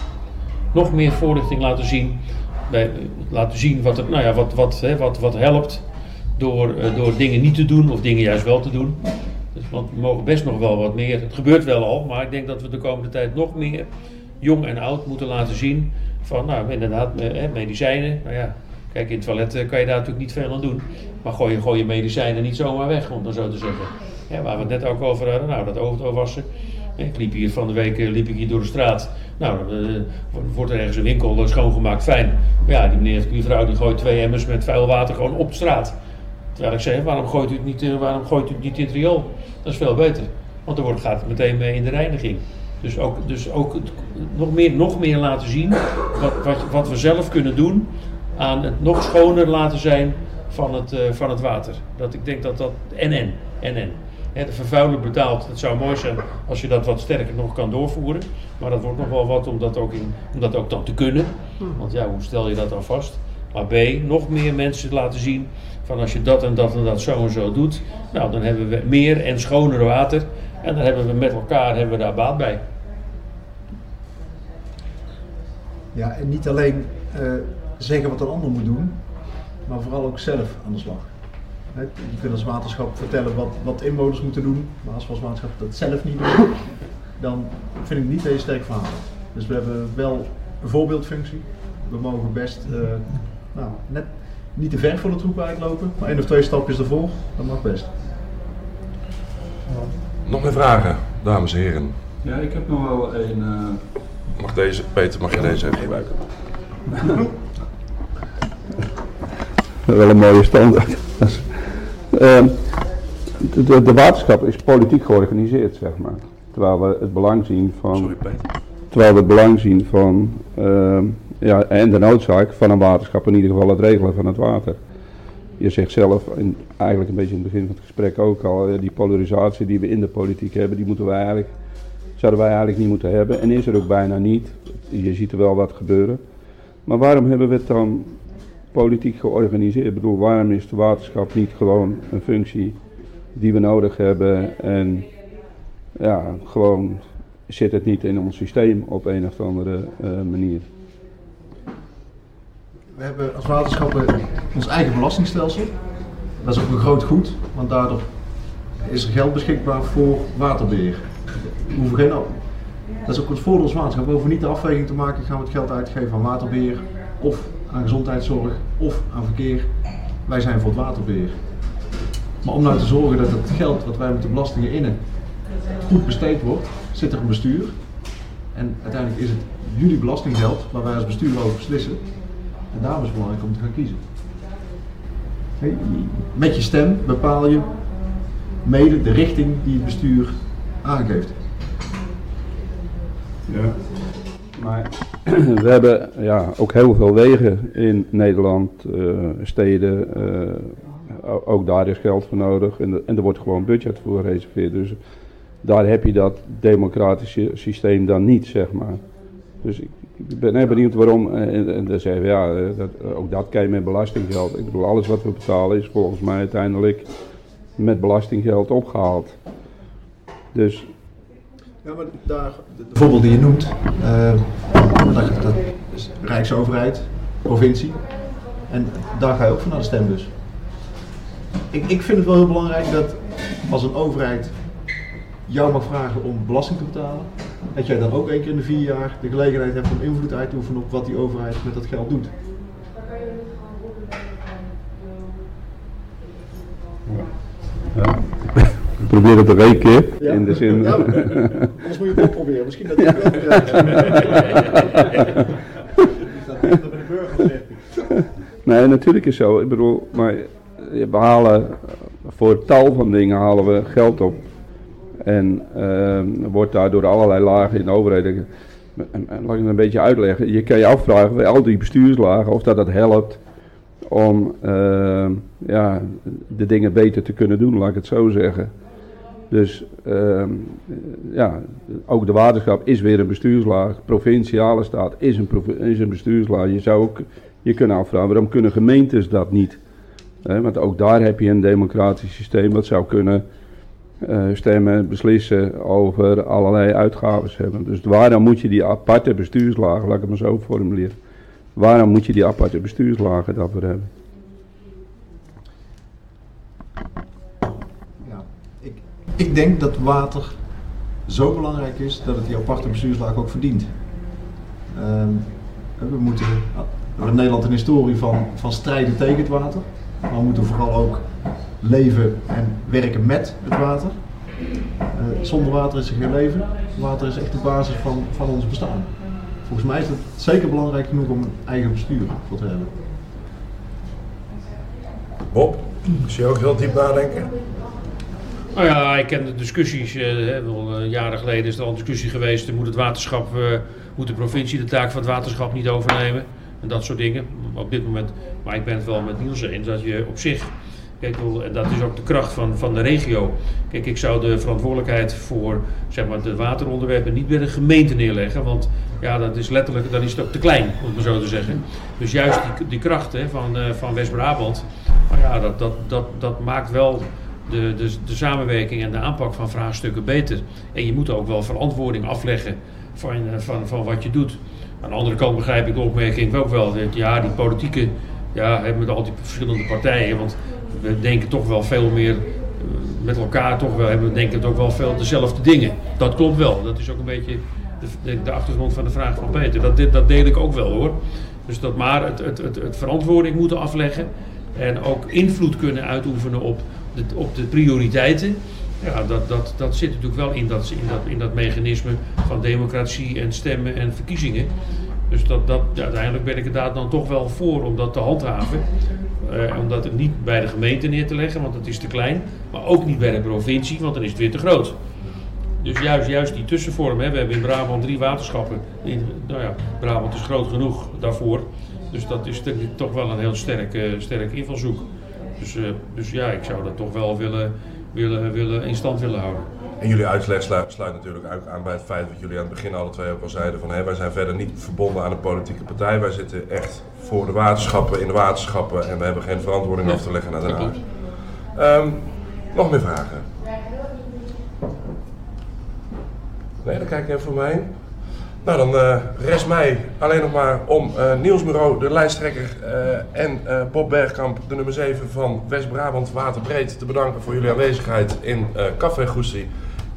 Nog meer voorlichting laten zien, bij, laten zien wat, er, nou ja, wat, wat, hè, wat, wat helpt door, uh, door dingen niet te doen of dingen juist wel te doen. Dus, want we mogen best nog wel wat meer. Het gebeurt wel al, maar ik denk dat we de komende tijd nog meer jong en oud moeten laten zien van, nou inderdaad, medicijnen, nou ja, Kijk, in het toilet eh, kan je daar natuurlijk niet veel aan doen. Maar gooi je, gooi je medicijnen niet zomaar weg, om dan zo te zeggen. Waar we het net ook over hadden, nou, dat overwassen. Ik liep hier van de week eh, liep ik hier door de straat. Nou, dan eh, wordt er ergens een winkel eh, schoongemaakt, fijn. Maar ja, die meneer, die vrouw die gooit twee emmers met vuil water gewoon op straat. Terwijl ik zeg, waarom gooit u het niet, waarom gooit u het niet in riool? Dat is veel beter. Want dan wordt, gaat het meteen mee in de reiniging. Dus ook, dus ook nog, meer, nog meer laten zien wat, wat, wat we zelf kunnen doen aan het nog schoner laten zijn van het, van het water. Dat ik denk dat dat NN, NN. Hè, de vervuiler betaalt. Het zou mooi zijn als je dat wat sterker nog kan doorvoeren. Maar dat wordt nog wel wat om dat ook, in, om dat ook dan te kunnen. Want ja, hoe stel je dat dan vast? Maar B, nog meer mensen laten zien van als je dat en dat en dat zo en zo doet. Nou, dan hebben we meer en schoner water. En dan hebben we met elkaar hebben we daar baat bij. Ja, en niet alleen eh, zeggen wat een ander moet doen, maar vooral ook zelf aan de slag. Je kunt als waterschap vertellen wat, wat inwoners moeten doen, maar als we als waterschap dat zelf niet doen, dan vind ik niet dat je sterk verhaal. Dus we hebben wel een voorbeeldfunctie. We mogen best eh, nou, net niet te ver voor de troep uitlopen, maar één of twee stapjes ervoor, dat mag best. Nog meer vragen, dames en heren? Ja, ik heb nog wel een. eh, Mag deze, Peter, mag je deze even gebruiken? wel een mooie standaard. Ehm, de, de, de waterschap is politiek georganiseerd, zeg maar. Terwijl we het belang zien van, Sorry, Peter. terwijl we het belang zien van, ehm, ja, en de noodzaak van een waterschap, in ieder geval het regelen van het water. Je zegt zelf, in, eigenlijk een beetje in het begin van het gesprek ook al, eh, die polarisatie die we in de politiek hebben, die moeten wij eigenlijk, zouden wij eigenlijk niet moeten hebben. En is er ook bijna niet. Je ziet er wel wat gebeuren. Maar waarom hebben we het dan politiek georganiseerd? Ik bedoel, waarom is de waterschap niet gewoon een functie die we nodig hebben en ja, gewoon zit het niet in ons systeem op een of andere eh, manier? We hebben als waterschappen ons eigen belastingstelsel. Dat is ook een groot goed, want daardoor is er geld beschikbaar voor waterbeheer. Hoeven geen, dat is ook het voordeel als waterschap. We hoeven niet de afweging te maken, gaan we het geld uitgeven aan waterbeheer of aan gezondheidszorg of aan verkeer. Wij zijn voor het waterbeheer. Maar om nou te zorgen dat het geld wat wij met de belastingen innen goed besteed wordt, zit er een bestuur. En uiteindelijk is het jullie belastinggeld waar wij als bestuur over beslissen. En daarom is het belangrijk om te gaan kiezen. Met je stem bepaal je mede de richting die het bestuur aangeeft. Ja. Maar we hebben ja, ook heel veel wegen in Nederland, eh, steden. eh, ook daar is geld voor nodig. En, en er wordt gewoon budget voor gereserveerd. Dus daar heb je dat democratische systeem dan niet, zeg maar. Dus ik, ben heel benieuwd waarom. En, en dan zeggen we, ja, eh, dat, ook dat kan je met belastinggeld. Ik bedoel, alles wat we betalen is volgens mij uiteindelijk met belastinggeld opgehaald. Dus Ja, maar daar, de, de voorbeelden die je noemt, eh, dat, dat is Rijksoverheid, provincie. En daar ga je ook van naar de stembus. Ik, ik vind het wel heel belangrijk dat als een overheid jou mag vragen om belasting te betalen, dat jij dan ook één keer in de vier jaar de gelegenheid hebt om invloed uit te oefenen op wat die overheid met dat geld doet. ja. Probeer het nog één keer. In de zin. Ja, anders moet je het ook proberen. Misschien dat je het wel begrijpt. Dat bij de burger zegt. Nee, natuurlijk is zo. Ik bedoel, maar we halen voor tal van dingen halen we geld op. En ehm, wordt daar door allerlei lagen in de overheid. En, en, laat ik het een beetje uitleggen. Je kan je afvragen bij al die bestuurslagen of dat dat helpt om ja, de dingen beter te kunnen doen, laat ik het zo zeggen. Dus ehm, ja, ook de waterschap is weer een bestuurslaag. Provinciale staat is een, is een bestuurslaag. Je zou ook je kunnen afvragen, waarom kunnen gemeentes dat niet? Hè, want ook daar heb je een democratisch systeem wat zou kunnen eh, stemmen, beslissen over allerlei uitgaven hebben. Dus waarom moet je die aparte bestuurslagen, laat ik het maar zo formuleren, waarom moet je die aparte bestuurslagen daarvoor hebben? Ja, ik, denk dat water zo belangrijk is dat het die aparte bestuurslaag ook verdient. Ehm, we moeten hebben in Nederland een historie van, van strijden tegen het water. Maar we moeten vooral ook leven en werken met het water. Eh, zonder water is er geen leven. Water is echt de basis van, van ons bestaan. Volgens mij is het zeker belangrijk genoeg om een eigen bestuur voor te hebben. Bob, is je ook heel diep nadenken? Nou ja, ik ken de discussies. eh, wel, eh, jaren geleden is er al een discussie geweest. Moet het waterschap, eh, moet de provincie de taak van het waterschap niet overnemen? En dat soort dingen. Op dit moment, maar ik ben het wel met Niels eens dat je op zich. Kijk, dat is ook de kracht van, van de regio. Kijk, ik zou de verantwoordelijkheid voor zeg maar, de wateronderwerpen niet bij de gemeente neerleggen. Want ja, dat is letterlijk, dan is het ook te klein, om het maar zo te zeggen. Dus juist die, die kracht van, eh, van West-Brabant, ja, dat, dat, dat, dat maakt wel de, de, samenwerking en de aanpak van vraagstukken beter. En je moet ook wel verantwoording afleggen van, eh, van, van wat je doet. Aan de andere kant begrijp ik de opmerking ook wel. Dat, ja, die politieke, ja, met al die verschillende partijen. Want we denken toch wel veel meer eh, met elkaar, toch wel, hebben we denken toch wel veel dezelfde dingen. Dat klopt wel. Dat is ook een beetje de, de, achtergrond van de vraag van Peter. Dat, dat deel ik ook wel hoor. Dus dat maar het, het, het, het verantwoording moeten afleggen. En ook invloed kunnen uitoefenen op op de prioriteiten. Ja, dat, dat, dat zit natuurlijk wel in dat, in, dat, in dat mechanisme van democratie en stemmen en verkiezingen. Dus dat, dat, ja, uiteindelijk ben ik er daar dan toch wel voor om dat te handhaven. Eh, om dat niet bij de gemeente neer te leggen, want dat is te klein. Maar ook niet bij de provincie, want dan is het weer te groot. Dus juist, juist die tussenvorm. Hè. We hebben in Brabant drie waterschappen. Nou ja, Brabant is groot genoeg daarvoor. Dus dat is toch wel een heel sterk, eh, sterk invalshoek. Dus, eh, dus ja, ik zou dat toch wel willen, willen, willen in stand willen houden. En jullie uitleg sluit, sluit natuurlijk ook aan bij het feit wat jullie aan het begin alle twee ook al zeiden: van hé, wij zijn verder niet verbonden aan een politieke partij. Wij zitten echt voor de waterschappen, in de waterschappen en we hebben geen verantwoording af te leggen naar Den dat Haag. klopt. Ehm, nog meer vragen? Nee, dan kijk ik even voor heen. Nou, dan eh, rest mij alleen nog maar om eh, Niels Bureau, de lijsttrekker, eh, en eh, Bob Bergkamp, de nummer 7 van West-Brabant Waterbreed, te bedanken voor jullie aanwezigheid in eh Café Goestie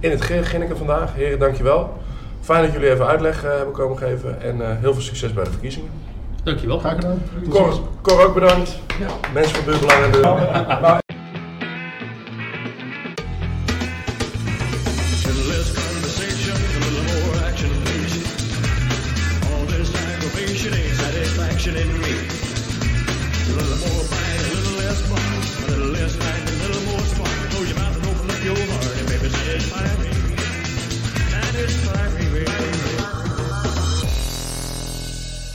in het Ginneken vandaag. Heren, dankjewel. Fijn dat jullie even uitleg hebben komen geven en eh, heel veel succes bij de verkiezingen. Dankjewel. Graag gedaan. Cor. Cor ook bedankt. Mensen van Buurbelangen.